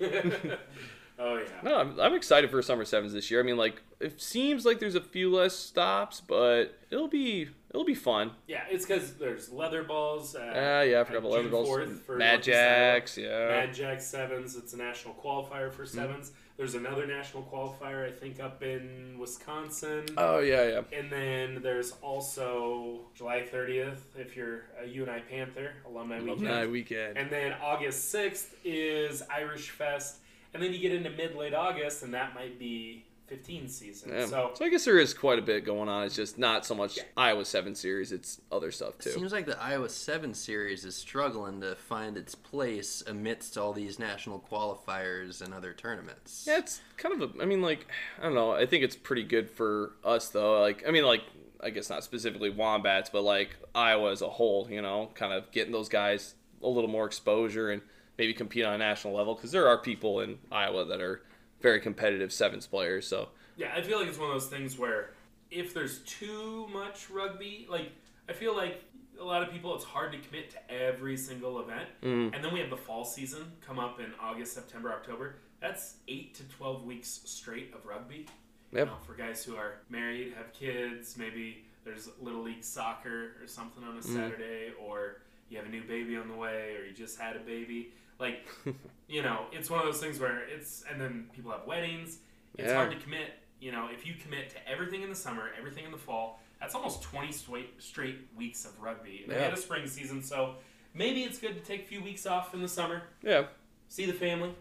oh, yeah. No, I'm, I'm excited for summer sevens this year. I mean, like it seems like there's a few less stops, but it'll be it'll be fun. Yeah, it's because there's leather balls. Uh, Ah, yeah, I forgot about leather balls. 4th for Mad. Jacks, yeah. Mad Jack Sevens. It's a national qualifier for sevens. There's another national qualifier, I think, up in Wisconsin. Oh yeah, yeah. and then there's also July 30th, if you're a UNI Panther alumni weekend. Alumni weekend. And then August 6th is Irish Fest. And then you get into mid late August, and that might be 15 season. Yeah. So, So I guess there is quite a bit going on. It's just not so much Yeah. Iowa Seven series. It's other stuff too. It Seems like the Iowa 7 series is struggling to find its place amidst all these national qualifiers and other tournaments. Yeah, it's kind of a. I mean, like, I don't know. I think it's pretty good for us though. Like, I mean, like, I guess not specifically Wombats, but like Iowa as a whole. You know, kind of getting those guys a little more exposure and maybe compete on a national level because there are people in Iowa that are very competitive sevens players. So yeah, I feel like it's one of those things where if there's too much rugby, like, I feel like a lot of people, it's hard to commit to every single event. Mm. And then we have the fall season come up in August, September, October. That's 8 to 12 weeks straight of rugby. You know, for guys who are married, have kids, maybe there's little league soccer or something on a Mm. Saturday, or you have a new baby on the way, or you just had a baby. Like, you know, it's one of those things where it's, and then people have weddings. It's Yeah. hard to commit. You know, if you commit to everything in the summer, everything in the fall, that's almost 20 straight, straight weeks of rugby. And then we Yeah. had a spring season, so maybe it's good to take a few weeks off in the summer, yeah. see the family.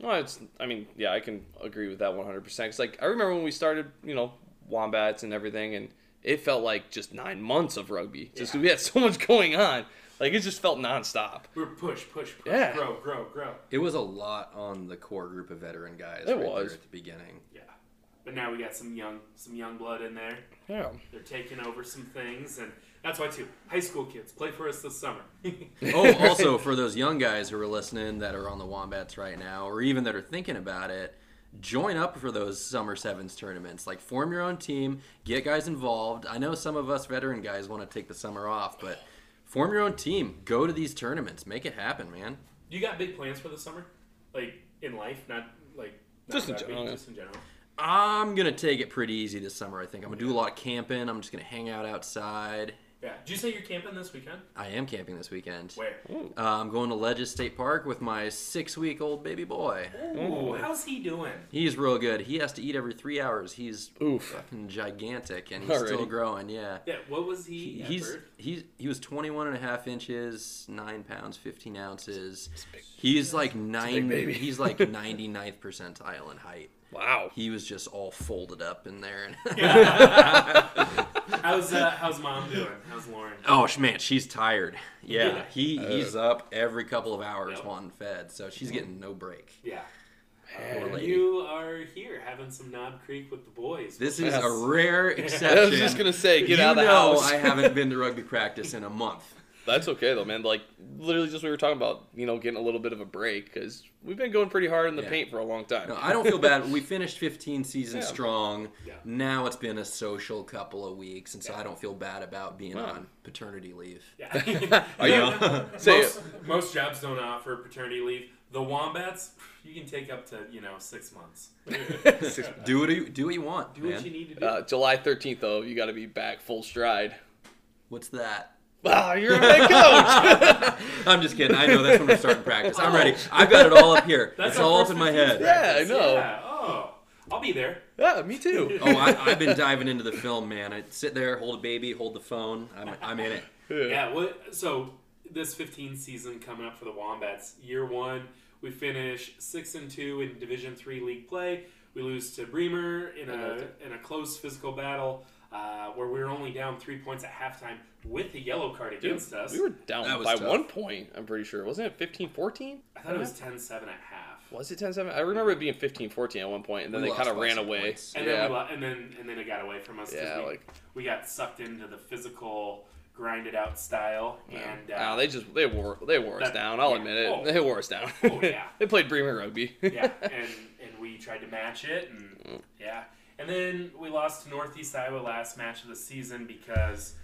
Well, it's. I mean, yeah, I can agree with that 100. percent Cause like I remember when we started, you know, wombats and everything, and it felt like just nine months of rugby. Just Yeah. we had so much going on. Like it just felt nonstop. We were push, push, push, Yeah. grow, grow, grow. It was a lot on the core group of veteran guys It right there was. at the beginning. Yeah. But now we got some young, some young blood in there. Yeah. They're taking over some things, and that's why too. High school kids play for us this summer. oh, also for those young guys who are listening that are on the Wombats right now, or even that are thinking about it, join up for those summer sevens tournaments. Like form your own team, get guys involved. I know some of us veteran guys want to take the summer off, but form your own team. Go to these tournaments. Make it happen, man. you got big plans for the summer, like in life, not like not Just in rugby, general, yeah. Just in general. I'm gonna take it pretty easy this summer. I think I'm gonna do a lot of camping. I'm just gonna hang out outside. Yeah. Did you say you're camping this weekend? I am camping this weekend. Where? Uh, I'm going to Ledges State Park with my six-week-old baby boy. Ooh, how's he doing? He's real good. He has to eat every three hours. He's Oof. fucking gigantic, and he's still growing. Yeah. Yeah. What was He, he? he's birth? he's he was 21 and a half inches, nine pounds, 15 ounces. He's like nine. baby. He's like 99th percentile in height. Wow. He was just all folded up in there. And How's uh, how's mom doing? How's Lauren? oh man, she's tired. Yeah, Yeah. he he's up every couple of hours Yep. wanting fed, so she's getting no break. Yeah. Poor. You are here having some Knob Creek with the boys. This is Yes. a rare exception. I was just gonna say, get you out of the know house. I haven't been to rugby practice in a month. That's okay though, man. Like literally, just we were talking about, you know, getting a little bit of a break because we've been going pretty hard in the Yeah. paint for a long time. No, I don't feel bad. We finished 15 seasons Yeah. strong. Yeah. Now it's been a social couple of weeks, and so I don't feel bad about being Wow. on paternity leave. Yeah. Are you- Say most, most jobs don't offer paternity leave. The Wombats, you can take up to you know six months. do Do what you do what you want, Do what you need to do. uh, July 13th though, you got to be back full stride. What's that? Wow, you're a head coach. I'm just kidding. I know that's when we're starting practice. I'm ready. I've got it all up here. That's it's all up in my 15 head. Yeah, I know. Yeah. Oh, I'll be there. Yeah, me too. Oh, I, I've been diving into the film, man. I sit there, hold a baby, hold the phone. I'm, I'm in it. Yeah. What? So this 15 season coming up for the Wombats. Year one, we finish six and two in Division Three league play. We lose to Bremer in a in a close physical battle uh, where we were only down three points at halftime with a yellow card against us. We were down by tough. one point, I'm pretty sure. Wasn't it 15 14? I thought it was 10-7 at half. Was it 10 7? I remember it being 15 14 at one point, and then We they kind of ran away. points. And yeah. then we lo- and then and then it got away from us. Yeah, we, like- we got sucked into the physical, grinded out style, and uh, Ah, they just they wore they wore us That- down. I'll yeah. admit it. Oh. They wore us down. Oh, yeah. they played Bremer rugby. yeah, and and we tried to match it, and Mm. yeah, and then we lost to Northeast Iowa last match of the season because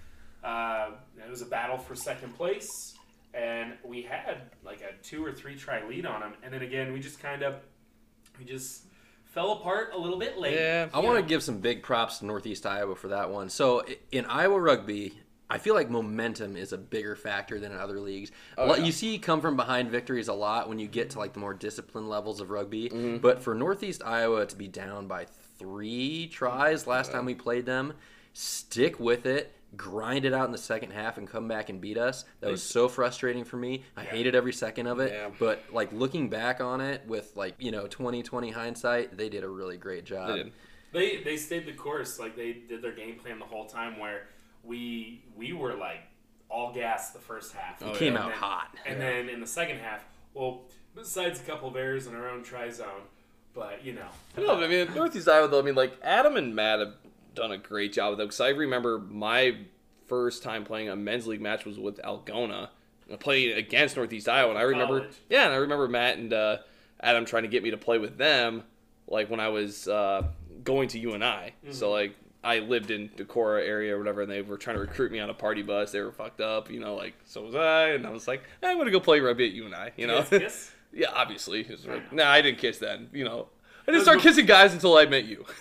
uh, it was a battle for second place, and we had like a two or three try lead on them, and then again we just kind of we just fell apart a little bit late. Yeah. I want to give some big props to Northeast Iowa for that one. So in Iowa rugby, I feel like momentum is a bigger factor than in other leagues. Oh, yeah. You see come from behind victories a lot when you get to like the more disciplined levels of rugby. Mm-hmm. But for Northeast Iowa to be down by three tries last time we played them, stick with it. Grind it out in the second half and come back and beat us. That was so frustrating for me. I hated every second of it. Yeah. But like looking back on it with like, you know, 2020 hindsight, they did a really great job. They did. They they stayed the course, like they did their game plan the whole time. Where we we were like all gas the first half. Oh, Came yeah. out And then- hot. And then in the second half, well, besides a couple of errors in our own try zone, but you know, No, but I mean, Northeast Iowa, though, I mean, like, Adam and Matt have done a great job with them. Because I remember my first time playing a men's league match was with Algona, uh, playing against Northeast Iowa. And I remember, College. yeah, and I remember Matt and uh, Adam trying to get me to play with them, like, when I was uh, going to UNI. So, like, I lived in Decorah area or whatever, and they were trying to recruit me on a party bus. They were fucked up, you know, like, so was I. And I was like, I'm going to go play rugby at UNI, you know? Yes, yes. Yeah, obviously. Like, I nah, I didn't kiss then. You know, I didn't start kissing guys until I met you.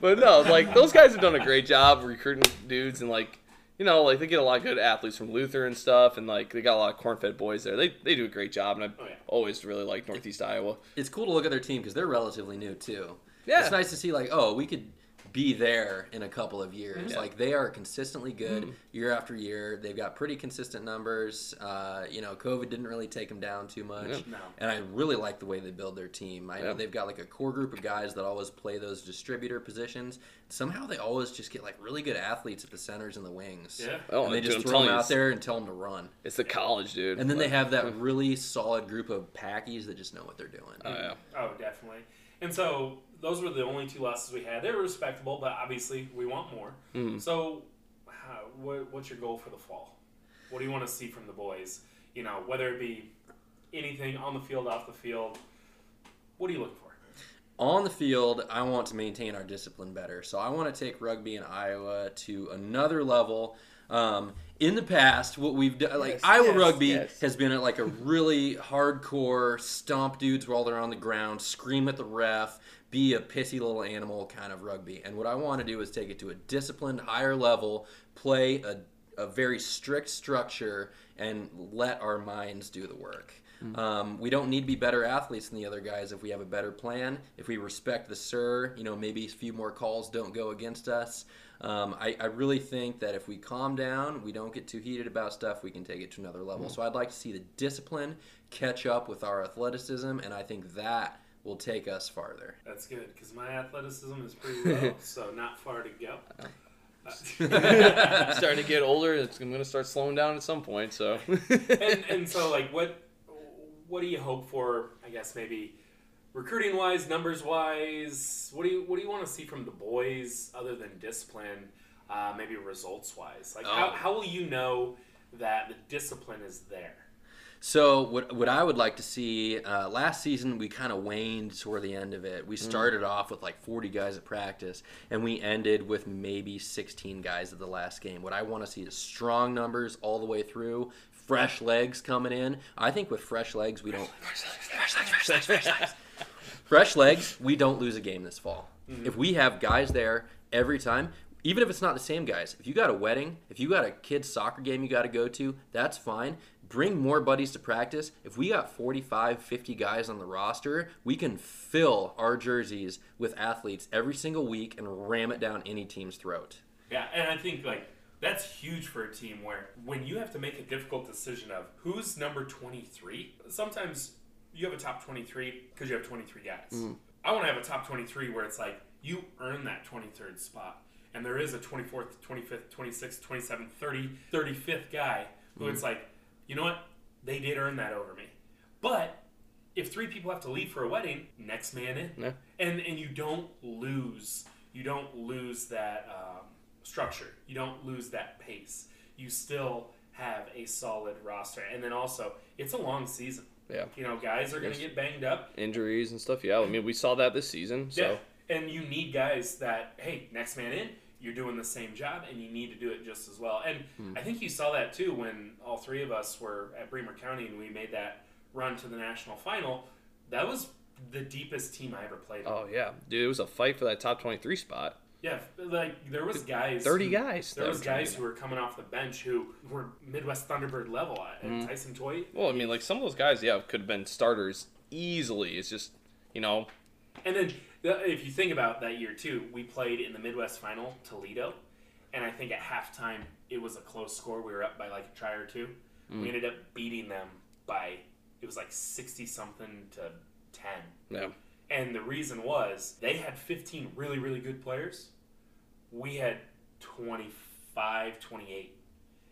but no, like those guys have done a great job recruiting dudes, and like you know, like they get a lot of good athletes from Luther and stuff, and like they got a lot of corn-fed boys there. They they do a great job, and I've Oh, yeah. always really liked Northeast Iowa. It's cool to look at their team because they're relatively new too. Yeah. It's nice to see like, oh, we could be there in a couple of years. Yeah. Like they are consistently good year after year. They've got pretty consistent numbers. Uh, you know, COVID didn't really take them down too much. Yeah. No. And I really like the way they build their team. I know they've got like a core group of guys that always play those distributor positions. Somehow they always just get like really good athletes at the centers and the wings. Yeah. Oh, and they dude, just I'm throw them out there and tell them to run. It's the college, dude. And then they have that really solid group of packies that just know what they're doing. Oh yeah. Oh, definitely. And so those were the only two losses we had. They were respectable, but obviously we want more. Mhm. So, how, what, what's your goal for the fall? What do you want to see from the boys? You know, whether it be anything on the field, off the field. What are you looking for? on the field, I want to maintain our discipline better. So I want to take rugby in Iowa to another level. Um, in the past, what we've done, like Yes, Iowa yes, rugby, yes. has been at like a really hardcore stomp dudes while they're on the ground, scream at the ref, be a pissy little animal kind of rugby. And what I want to do is take it to a disciplined, higher level, play a, a very strict structure, and let our minds do the work. Um, we don't need to be better athletes than the other guys if we have a better plan. If we respect the sir, you know, maybe a few more calls don't go against us. Um, I, I really think that if we calm down, we don't get too heated about stuff, we can take it to another level. So I'd like to see the discipline catch up with our athleticism, and I think that will take us farther. That's good because my athleticism is pretty low, so not far to go. starting to get older. It's, I'm going to start slowing down at some point. So. and, and so like what what do you hope for i guess maybe recruiting wise numbers wise what do you what do you want to see from the boys other than discipline uh, maybe results wise like how, Oh. how will you know that the discipline is there So what what I would like to see uh, last season we kind of waned toward the end of it. We started off with like 40 guys at practice, and we ended with maybe 16 guys at the last game. What I want to see is strong numbers all the way through, fresh legs coming in. I think with fresh legs we don't fresh legs fresh legs fresh legs fresh legs we don't lose a game this fall. If we have guys there every time. Even if it's not the same guys, if you got a wedding, if you got a kid's soccer game you got to go to, that's fine. Bring more buddies to practice. If we got 45, 50 guys on the roster, we can fill our jerseys with athletes every single week and ram it down any team's throat. Yeah, and I think like that's huge for a team where when you have to make a difficult decision of who's number 23, sometimes you have a top 23 because you have 23 guys. Mm. I want to have a top 23 where it's like you earn that 23rd spot. And there is a 24th, 25th, 26th, 27th, 30, 35th guy who mm. it's like, you know what? They did earn that over me. But if three people have to leave for a wedding, next man in. Yeah. And and you don't lose you don't lose that um, structure. You don't lose that pace. You still have a solid roster. And then also, it's a long season. Yeah. You know, guys are going to get banged up. Injuries and stuff. Yeah, I mean, we saw that this season. So Yeah. And you need guys that, hey, next man in, you're doing the same job and you need to do it just as well. And Hmm. I think you saw that too when all three of us were at Bremer County and we made that run to the national final. That was the deepest team I ever played. on. Oh yeah, dude, it was a fight for that top twenty-three spot. Yeah, like there was guys, Thirty who- guys. There was guys who were coming off the bench who were Midwest Thunderbird level at and Tyson Toy. Well, I mean, like some of those guys, yeah, could have been starters easily. It's just, you know, And then if you think about that year too, we played in the Midwest final Toledo, and I think at halftime it was a close score. We were up by like a try or two. We mm. ended up beating them by it was like sixty something to ten. yeah, And the reason was they had 15 really, really good players. We had 25, 28.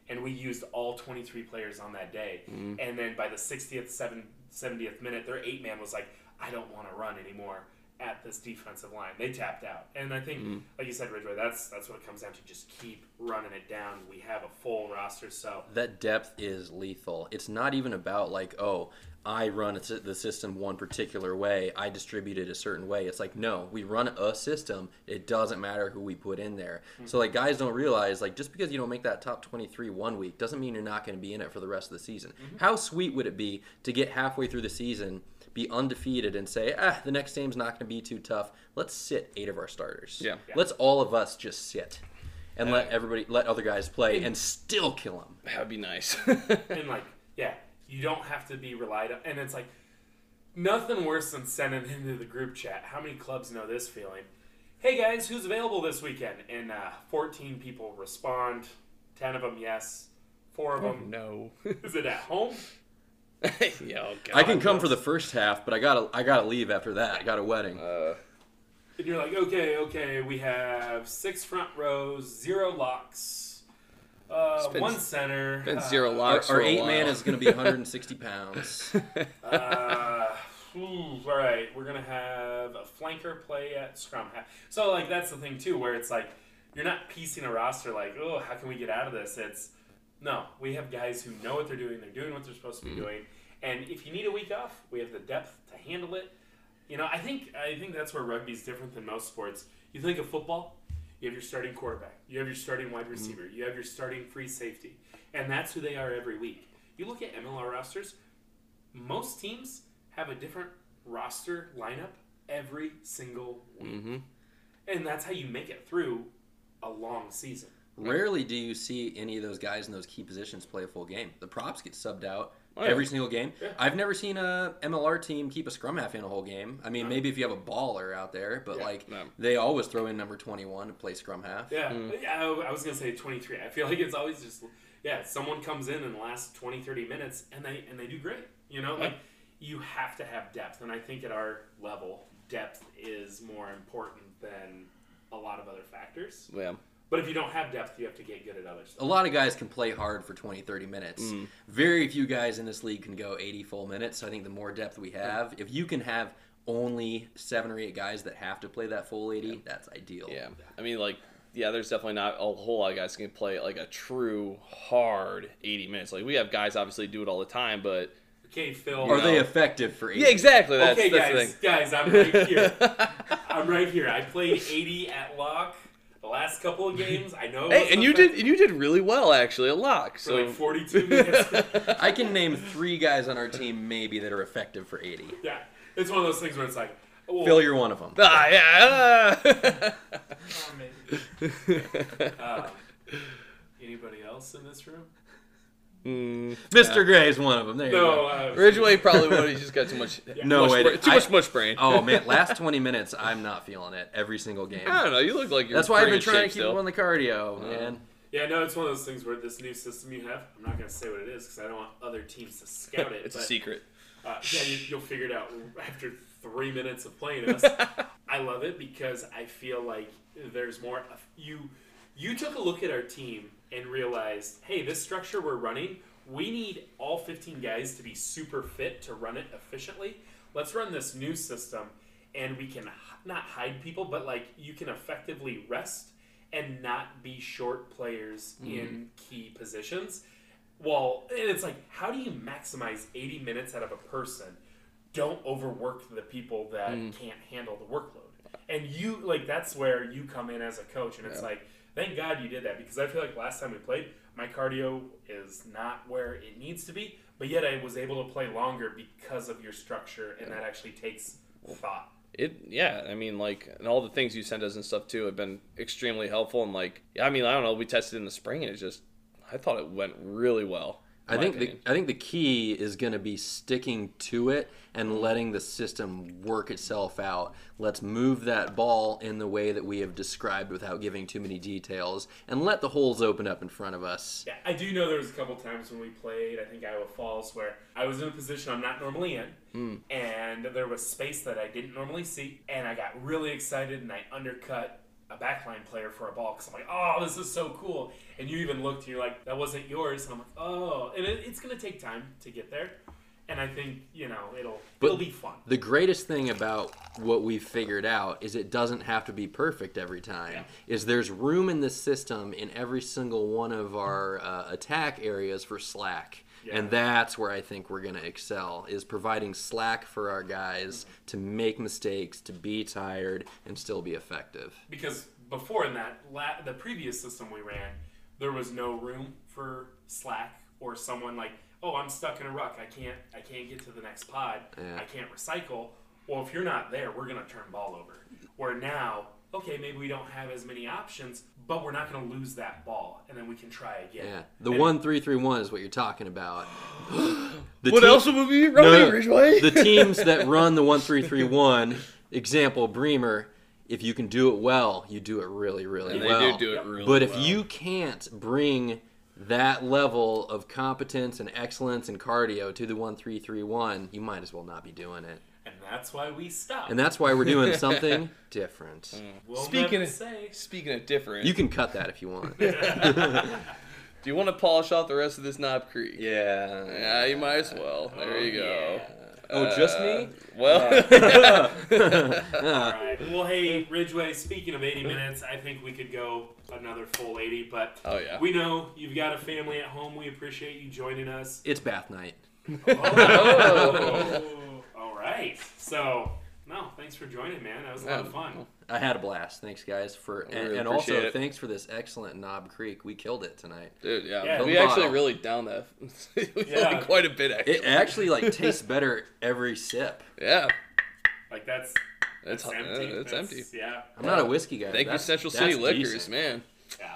And we used all 23 players on that day. Mm. And then by the 60th, 7, 70th minute, their eight man was like, I don't want to run anymore at this defensive line. They tapped out. And I think, mm-hmm. like you said, Ridgway, that's, that's what it comes down to. Just keep running it down. We have a full roster. So, That depth is lethal. It's not even about like, oh, I run the system one particular way, I distribute it a certain way. It's like, no, we run a system. It doesn't matter who we put in there. Mm-hmm. So like guys don't realize like just because you don't make that top 23 one week doesn't mean you're not going to be in it for the rest of the season. Mm-hmm. How sweet would it be to get halfway through the season, be undefeated and say, "Ah, the next game's not going to be too tough. Let's sit eight of our starters." Yeah. Yeah. Let's all of us just sit. And let everybody let other guys play and still kill them. that'd be nice. and like yeah you don't have to be relied on and it's like nothing worse than sending into the group chat how many clubs know this feeling hey guys who's available this weekend and uh, 14 people respond 10 of them yes four of them no. is it at home yeah, oh, God. I can come for the first half, but I gotta I gotta leave after that. I got a wedding. Uh, and you're like okay okay we have six front rows zero locks uh, been- one center been uh, zero Our, locks our for eight while. man is gonna be 160 pounds. uh, ooh, all right, we're gonna have a flanker play at scrum half. So like that's the thing too, where it's like you're not piecing a roster like, oh, how can we get out of this? It's no, we have guys who know what they're doing. They're doing what they're supposed to be doing. And if you need a week off, we have the depth to handle it. You know, I think I think that's where rugby is different than most sports. You think of football, you have your starting quarterback, you have your starting wide receiver, you have your starting free safety, and that's who they are every week. You look at MLR rosters, most teams have a different roster lineup every single week. hmm And that's how you make it through a long season. Rarely do you see any of those guys in those key positions play a full game. The props get subbed out Oh, yeah. every single game. Yeah. I've never seen a MLR team keep a scrum half in a whole game. I mean, No. maybe if you have a baller out there, but Yeah. like No. they always throw in number 21 to play scrum half. Yeah, mm-hmm. yeah I, I was going to say 23. I feel like it's always just, yeah, someone comes in in the last 20, 30 minutes and they, and they do great. You know, like you have to have depth. And I think at our level, depth is more important than a lot of other factors. Yeah. But if you don't have depth, you have to get good at other A lot of guys can play hard for 20, 30 minutes. Mm. Very few guys in this league can go 80 full minutes. So I think the more depth we have, if you can have only seven or eight guys that have to play that full 80, that's ideal. Yeah. I mean, like, yeah, there's definitely not a whole lot of guys can play like a true hard 80 minutes. Like, we have guys obviously do it all the time, but Okay, Phil. Are You they effective for 80? yeah, exactly. That's, okay, that's guys, the guys, I'm right here. I'm right here. I played 80 at lock the last couple of games. I know. hey, and you did and you did really well actually a lock. So like 42 minutes. I can name three guys on our team maybe that are effective for 80. yeah, it's one of those things where it's like, well, Phil, you're one of them. ah, yeah. Oh, maybe. um, anybody else in this room? Mm, Mr. Gray is one of them. There you No, go. uh, Ridgway probably would. He just got too much. No much way. bra- too I- much much brain. Oh man, last 20 minutes, I'm not feeling it every single game. I don't know. You look like you're. That's why I've been trying to keep still. up on the cardio, man. Yeah, no, it's one of those things where this new system you have, I'm not going to say what it is because I don't want other teams to scout it. It's a secret. Uh, yeah, you, you'll figure it out after three minutes of playing us. I love it because I feel like there's more. You you took a look at our team and realized, hey, this structure we're running, we need all 15 guys to be super fit to run it efficiently. Let's run this new system, and we can not hide people, but like you can effectively rest and not be short players mm-hmm. in key positions. Well, and it's like, how do you maximize 80 minutes out of a person? Don't overwork the people that mm. can't handle the workload. And you, like, that's where you come in as a coach. And it's like, thank God you did that because I feel like last time we played, my cardio is not where it needs to be, but yet I was able to play longer because of your structure, and that actually takes thought. It yeah, I mean like and all the things you sent us and stuff too have been extremely helpful and like yeah, I mean I don't know, we tested in the spring and it just I thought it went really well. I think the. I think the key is going to be sticking to it and mm-hmm. letting the system work itself out. Let's move that ball in the way that we have described without giving too many details, and let the holes open up in front of us. Yeah, I do know there was a couple times when we played, I think Iowa Falls, where I was in a position I'm not normally in, hmm. and there was space that I didn't normally see, and I got really excited and I undercut a backline player for a ball because I'm like, oh, this is so cool. And you even looked and you're like, that wasn't yours. And I'm like, oh, and it, it's going to take time to get there. And I think, you know, it'll, But- it'll be fun. The greatest thing about what we've figured out is it doesn't have to be perfect every time. Yeah. Is there's room in the system in every single one of our uh, attack areas for slack. Yeah. And that's where I think we're going to excel is providing slack for our guys to make mistakes, to be tired and still be effective. because before in that la- the previous system we ran there was no room for slack or someone like oh i'm stuck in a ruck i can't i can't get to the next pod Yeah. i can't recycle well if you're not there we're going to turn ball over where now okay maybe we don't have as many options but we're not going to lose that ball and then we can try again Yeah. The And- one three three one is what you're talking about. The What team- else would we be No, running, no. Ridgway? the teams that run the one three three one, example Bremer, if you can do it well, you do it really, really And they well. do do it really but if well. you can't bring that level of competence and excellence and cardio to the one three three one, you might as well not be doing it. And that's why we stopped And that's why we're doing something different. we'll Speaking never of- say Speaking of different, You can cut that if you want. do you want to polish off the rest of this Knob Creek? yeah. Yeah, you might as well. There you go. Oh, just me? Uh, Well, All right. Well, hey, Ridgway, speaking of 80 minutes, I think we could go another full 80, but oh yeah. we know you've got a family at home. We appreciate you joining us. It's bath night. Oh, all right. So, no, thanks for joining, man. That was a lot of fun. I had a blast. Thanks, guys, for and, really and also it. thanks for this excellent Knob Creek. We killed it tonight. Dude, yeah, Yeah, we the actually really down that. we Yeah. yeah. quite a bit actually. It actually like tastes better every sip. yeah, Like, that's, it's that's empty. uh, it's That's- empty. Yeah. I'm not a whiskey guy. Thank you, Central City Liquors, decent. man. Yeah.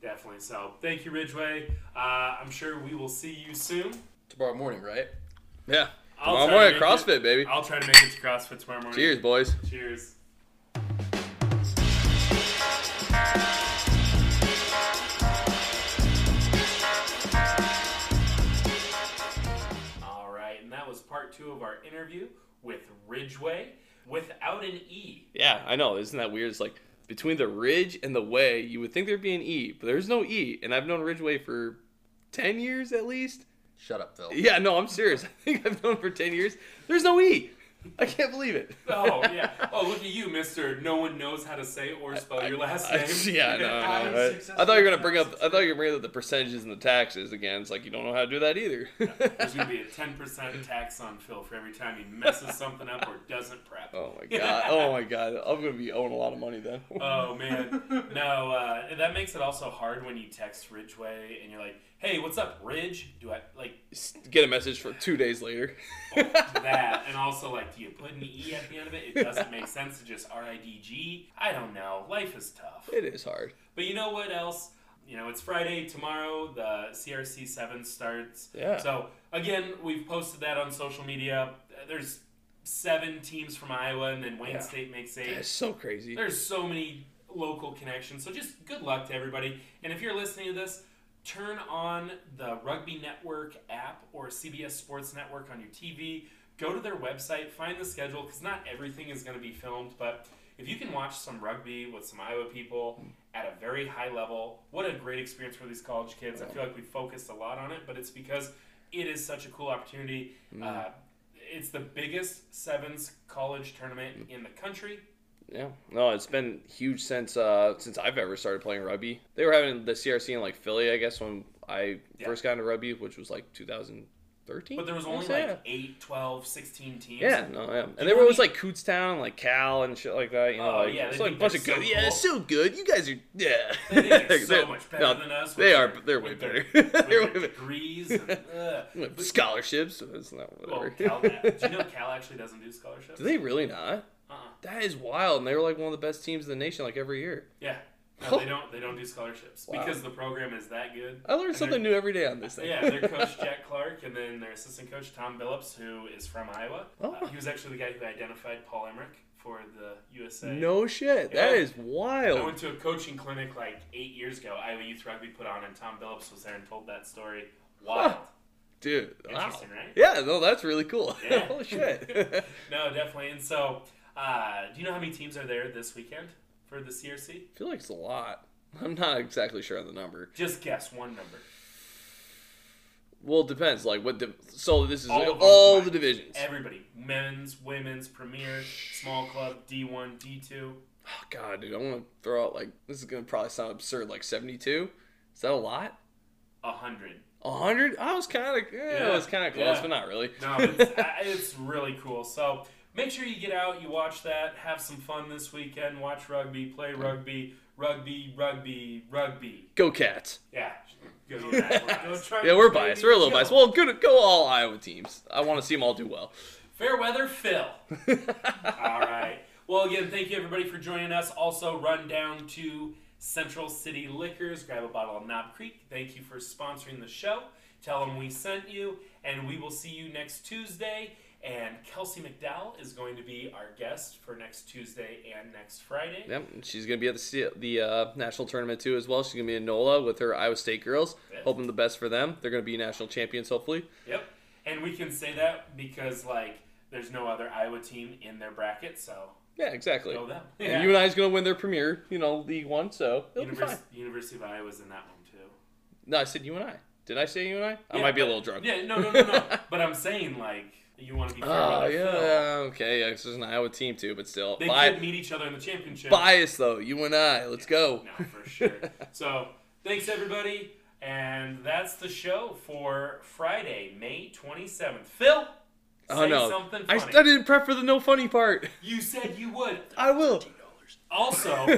Definitely. So, thank you, Ridgway. Uh, I'm sure we will see you soon. Tomorrow morning, right? Yeah. I'll Tomorrow morning, CrossFit, it- baby. I'll try to make it to CrossFit tomorrow morning. Cheers, boys. Cheers. All right, and that was part two of our interview with Ridgway without an E. Yeah, I know. Isn't that weird? It's like between the ridge and the way, you would think there'd be an E, but there's no E. And I've known Ridgway for 10 years at least. Shut up, Phil. Yeah, no, I'm serious. I think I've known for 10 years. There's no E. I can't believe it. Oh yeah. Oh look at you, Mister. No one knows how to say or spell your last I- name. yeah, no, no. Highly I, I thought you were gonna bring up. I thought you were gonna bring up the percentages and the taxes again. It's like you don't know how to do that either. There's gonna be a ten percent tax on Phil for every time he messes something up or doesn't prep. oh my god. Oh my god. I'm gonna be owing a lot of money then. Oh man, no, uh, that makes it also hard when you text Ridgway and you're like, "Hey, what's up, Ridge?" Do I like Get a message for two days later. Oh, that? And also, like, do you put an e at the end of it? It doesn't make sense to just R I D G. I don't know. Life is tough. It is hard. But you know what else? you know, it's Friday tomorrow. The CRC seven starts. Yeah. So again, we've posted that on social media. There's seven teams from Iowa, and then Wayne Yeah. State makes eight. That's so crazy. There's so many local connections. So just good luck to everybody. And if you're listening to this, turn on the Rugby Network app or CBS Sports Network on your TV. Go to their website, find the schedule, because not everything is going to be filmed. But if you can watch some rugby with some Iowa people at a very high level, what a great experience for these college kids. I feel like we focused a lot on it, but it's because it is such a cool opportunity. Uh, it's the biggest sevens college tournament in the country. Yeah, no, it's been huge since uh, since I've ever started playing rugby. They were having the CRC in like Philly, I guess, when I Yeah. first got into rugby, which was like 2013. But there was only like 8, 12, 16 teams. yeah, no, yeah, and there was like and like Cal, and shit like that. You know, Oh, like yeah, it's like a bunch they're of good. so Yeah, it's so good. You guys are, yeah. They they're so They're- much better no, than us. They are. their- They're way with their- better. with they're their way better. degrees. And, uh, Scholarships. so It's not well. Cal, do you know Cal actually doesn't do scholarships? Do they really not? Uh-uh. That is wild, and they were like one of the best teams in the nation, like every year. Yeah. No, they don't. They don't do scholarships Wow. because the program is that good. I learned something new every day on this thing. Yeah, their coach Jack Clark, and then their assistant coach Tom Billups, who is from Iowa. Oh. Uh, he was actually the guy who identified Paul Emerick for the USA. No shit. That Yeah. is I went to a coaching clinic like eight years ago. Iowa Youth Rugby put on, and Tom Billups was there and told that story. Wild. Dude. Wow. Interesting, right? Yeah, no, that's really cool. Yeah. Holy shit. No, definitely. And so, uh, do you know how many teams are there this weekend for the CRC? I feel like it's a lot. I'm not exactly sure on the number. Just guess one number. Well, it depends. Like what? Div- so this is All like all the divisions. Everybody: men's, women's, premier, small club, D one, D two. Oh, God, dude, I want to throw out like this is gonna probably sound absurd. Like 72. Is that a lot? A hundred. A hundred? I was kind of. Yeah, Yeah, I was kind of close, yeah. but not really. No, it's, uh, it's really cool. So make sure you get out, you watch that, have some fun this weekend, watch rugby, play rugby, rugby, rugby, rugby. Go Cats. Yeah, go do that. Go Yeah, we're biased. We're a little Joe. biased. Well, good. Go all Iowa teams. I want to see them all do well. Fairweather Phil. All right. Well, again, thank you everybody for joining us. Also, run down to Central City Liquors, grab a bottle of Knob Creek. Thank you for sponsoring the show. Tell them we sent you, and we will see you next Tuesday. And Kelsey McDowell is going to be our guest for next Tuesday and next Friday. Yep, she's gonna be at the the uh, national tournament too as well. She's gonna be in NOLA with her Iowa State girls. Yeah. Hoping the best for them. They're gonna be national champions hopefully. Yep. And we can say that because like there's no other Iowa team in their bracket, so Yeah, exactly. go them. And you and I I's gonna win their premier, you know, League One. So it'll. Univers- University of Iowa's in that one too. No, I said you and I. Did I say you and I? I Yeah, might be a little drunk. Yeah, no, no, no, no. but I'm saying like you want to be fair Oh yeah, okay. Yeah, 'cause there's an Iowa team too, but still, They Bi- could meet each other in the championship. bias though. You and I. Let's go. No, for sure. so thanks everybody, and that's the show for Friday, May 27th. Phil, Oh say no, something I, funny. I didn't prep for the no funny part. You said you would. I will. Also,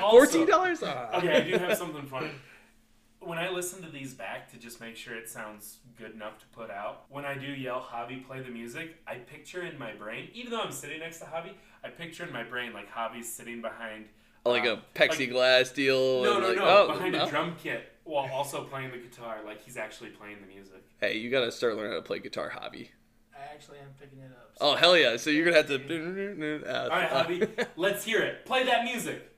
also Fourteen dollars. Okay, I do have something funny. When I listen to these back to just make sure it sounds good enough to put out, when I do yell Javi play the music, I picture in my brain, even though I'm sitting next to Javi, I picture in my brain like Javi's sitting behind like uh, a plexiglass deal. No, and no, like, no, oh, behind no. a drum kit while also playing the guitar, like he's actually playing the music. Hey, you gotta start learning how to play guitar Javi. I actually am picking it up. Oh hell yeah! So you're gonna have to. All right, Javi, let's hear it. Play that music.